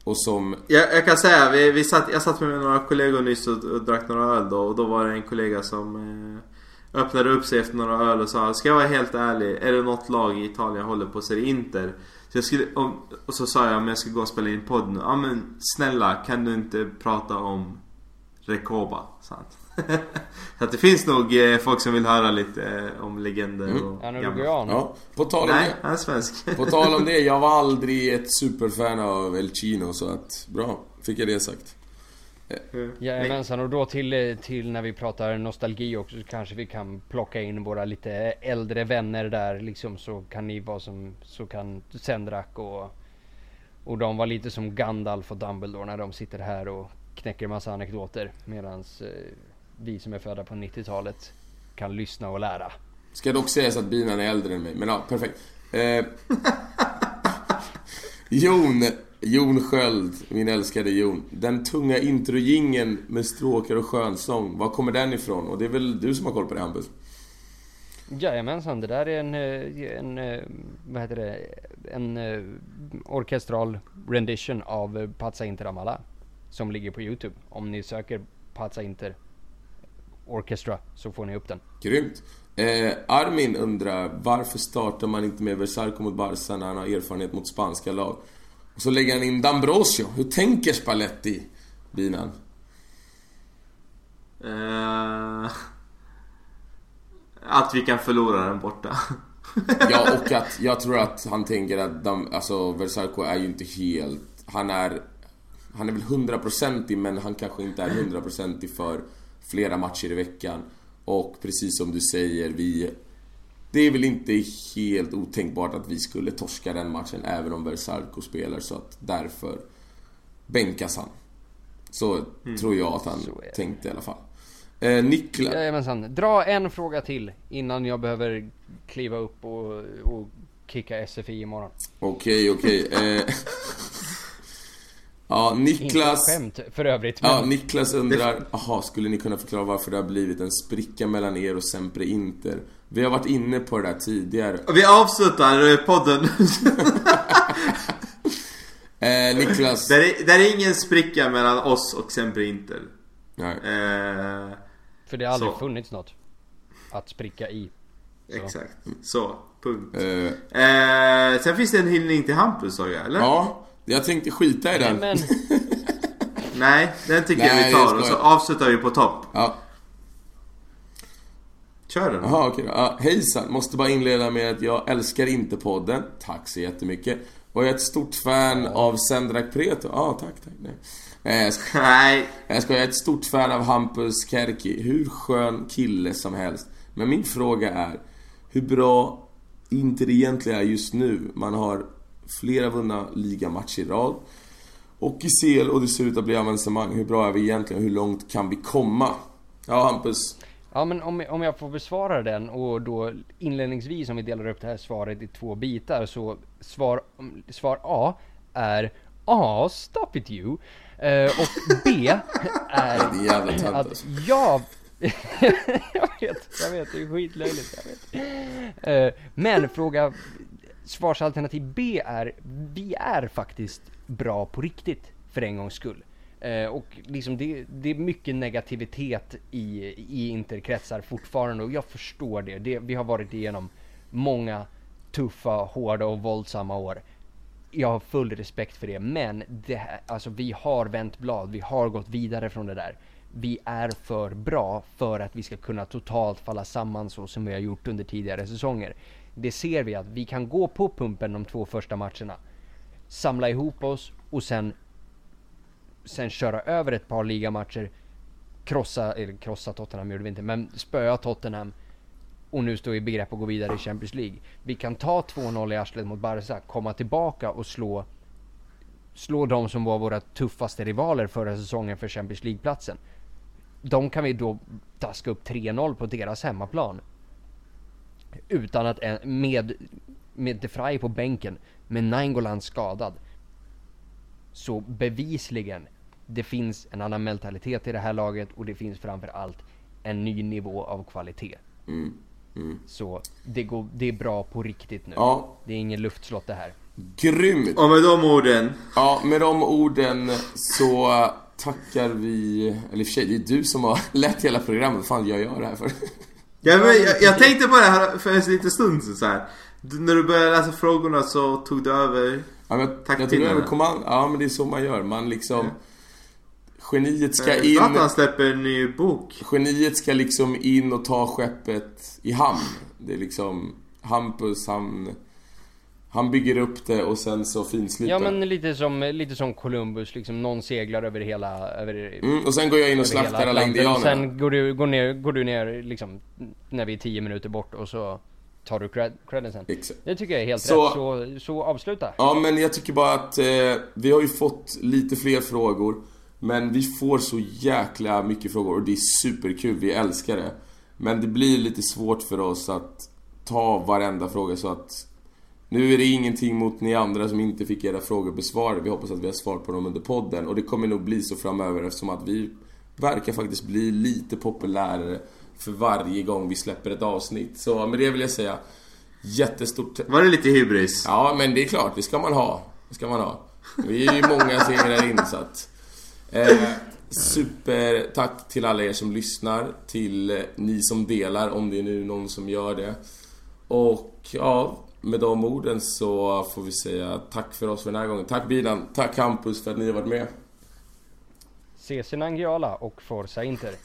Och som... Jag, jag kan säga, vi, vi satt, jag satt med några kollegor nyss och, och drack några öl då och då var det en kollega som eh, öppnade upp sig efter några öl och sa Ska jag vara helt ärlig, är det något lag i Italien jag håller på så är det Inter. Så jag skulle, om, och så sa jag om jag ska gå och spela in podd nu. Ja men snälla kan du inte prata om Rekoba? Sant. så att det finns nog eh, folk som vill höra lite eh, om legender och Han är uruguayan. Ja, på tal om Nej, det. han är svensk. På tal om det, jag var aldrig ett superfan av El Chino så att... Bra, fick jag det sagt. Jajamensan, och då till, till när vi pratar nostalgi också så kanske vi kan plocka in våra lite äldre vänner där liksom så kan ni vara som, så kan Sendrak och och de var lite som Gandalf och Dumbledore när de sitter här och knäcker massa anekdoter medans eh, vi som är födda på 90-talet kan lyssna och lära. Ska dock sägas att binan är äldre än mig, men ja, perfekt. Eh, Jon, Jon Sköld, min älskade Jon. Den tunga introjingen med stråkar och skönsång, var kommer den ifrån? Och det är väl du som har koll på det Hampus? Jajamensan, det där är en, eh, en eh, vad heter det, en eh, orkestral rendition av Pazza Inter Amala. Som ligger på Youtube. Om ni söker Pazza Inter Orchestra så får ni upp den. Grymt. Eh, Armin undrar varför startar man inte med Versarco mot Barca när han har erfarenhet mot spanska lag? Och så lägger han in D'Ambrosio. Hur tänker Spalletti? Binan. Eh, att vi kan förlora den borta. Ja, och att jag tror att han tänker att de, alltså Versarco är ju inte helt... Han är... Han är väl hundraprocentig men han kanske inte är hundraprocentig för flera matcher i veckan. Och precis som du säger, vi det är väl inte helt otänkbart att vi skulle torska den matchen även om Versalco spelar så att därför bänkas han. Så tror jag att han tänkte i alla fall. Eh, Niklas... Jajamensan. Dra en fråga till innan jag behöver kliva upp och, och kicka SFI imorgon. Okej, okej. Eh, ja, Niklas... skämt för övrigt. Men Ja, Niklas undrar, aha, skulle ni kunna förklara varför det har blivit en spricka mellan er och Sempre Inter? Vi har varit inne på det där tidigare. Vi avslutar eh, podden. Eh, Niklas... där, är, där är ingen spricka mellan oss och Sempre Inter. Nej. Eh, för det har aldrig så. funnits något att spricka i. exakt. Så, punkt. Eh, Eh, sen finns det en hyllning till Hampus sa jag, eller? ja, jag tänkte skita i den. Men Nej, den tycker Nej, jag vi jag tar och så avslutar vi på topp. Ja, Kör den. Jaha, okej då. Ja, hejsan, måste bara inleda med att jag älskar inte podden. Tack så jättemycket. Och jag är ett stort fan av Sendrak Preto. Ja, tack, tack. Nej. Eh, jag ska- Nej, Jag ska jag är ett stort fan av Hampus Kärki. Hur skön kille som helst. Men min fråga är, hur bra Inter egentligen är just nu? Man har flera vunna ligamatcher i rad. Och i CL och det ser ut att bli avancemang. Hur bra är vi egentligen? Hur långt kan vi komma? Ja, Hampus. Ja men om, om jag får besvara den och då inledningsvis om vi delar upp det här svaret i två bitar så svar, svar A är A, stop it you. Eh, och B är jävla tönt att alltså. jag... jag vet, jag vet, det är skitlöjligt, jag vet. Eh, men fråga, svarsalternativ B är, vi är faktiskt bra på riktigt för en gångs skull. Eh, och liksom det, det är mycket negativitet i, i interkretsar fortfarande och jag förstår det. det. Vi har varit igenom många tuffa, hårda och våldsamma år. Jag har full respekt för det, men det alltså vi har vänt blad, vi har gått vidare från det där. Vi är för bra för att vi ska kunna totalt falla samman så som vi har gjort under tidigare säsonger. Det ser vi att vi kan gå på pumpen de två första matcherna, samla ihop oss och sen sen köra över ett par ligamatcher, krossa, eller krossa Tottenham gjorde vi inte, men spöa Tottenham och nu står vi i begrepp att gå vidare i Champions League. Vi kan ta 2-0 i arslet mot Barca, komma tillbaka och slå slå de som var våra tuffaste rivaler förra säsongen för Champions League-platsen. De kan vi då taska upp 3-0 på deras hemmaplan. Utan att, med, med De Vrij på bänken, med Nainggolan skadad. Så bevisligen, det finns en annan mentalitet i det här laget och det finns framför allt en ny nivå av kvalitet. Så det, går, det är bra på riktigt nu. Ja. Det är ingen luftslott det här. Grymt! och med de orden. Ja, med de orden så tackar vi... Eller i och för sig, det är du som har lett hela programmet. Vad fan gör jag det här för? Ja, men jag, jag tänkte på det här för en liten stund så här. Du, när du började läsa frågorna så tog du över. Ja, men jag, tog över kommand... Ja, men det är så man gör. Man liksom... Geniet ska in... Zlatan släpper en ny bok. Geniet ska liksom in och ta skeppet i hamn. Det är liksom... Hampus, han... Han bygger upp det och sen så finsliper Ja men lite som, lite som Columbus, liksom någon seglar över hela, över, mm, Och sen går jag in och slaktar alla indianerna. Sen går du, går, ner, går du ner liksom när vi är 10 minuter bort och så tar du cred, credden sen. Exakt. Det tycker jag är helt Så- rätt, så, så avsluta. Ja, men jag tycker bara att eh, vi har ju fått lite fler frågor. Men vi får så jäkla mycket frågor och det är superkul, vi älskar det. Men det blir lite svårt för oss att ta varenda fråga så att... Nu är det ingenting mot ni andra som inte fick era frågor besvarade. Vi hoppas att vi har svar på dem under podden. Och det kommer nog bli så framöver eftersom att vi verkar faktiskt bli lite populärare för varje gång vi släpper ett avsnitt. Så med det vill jag säga jättestort Var det lite hybris? Ja, men det är klart, det ska man ha. Det ska man ha. Vi är ju många segrar in så att... Eh, super tack till alla er som lyssnar, till ni som delar, om det är nu någon som gör det. Och ja, med de orden så får vi säga tack för oss för den här gången. Tack Bilan, tack Campus för att ni har varit med. Cesi Nangijala och Forza Inter.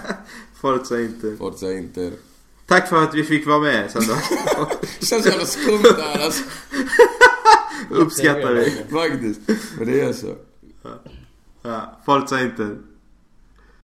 Forza inte. Forza Inter. Tack för att vi fick vara med sen då. Det känns jävla skumt det här alltså. Uppskattar vi. Faktiskt. Men det är så. Ja, Forza inte.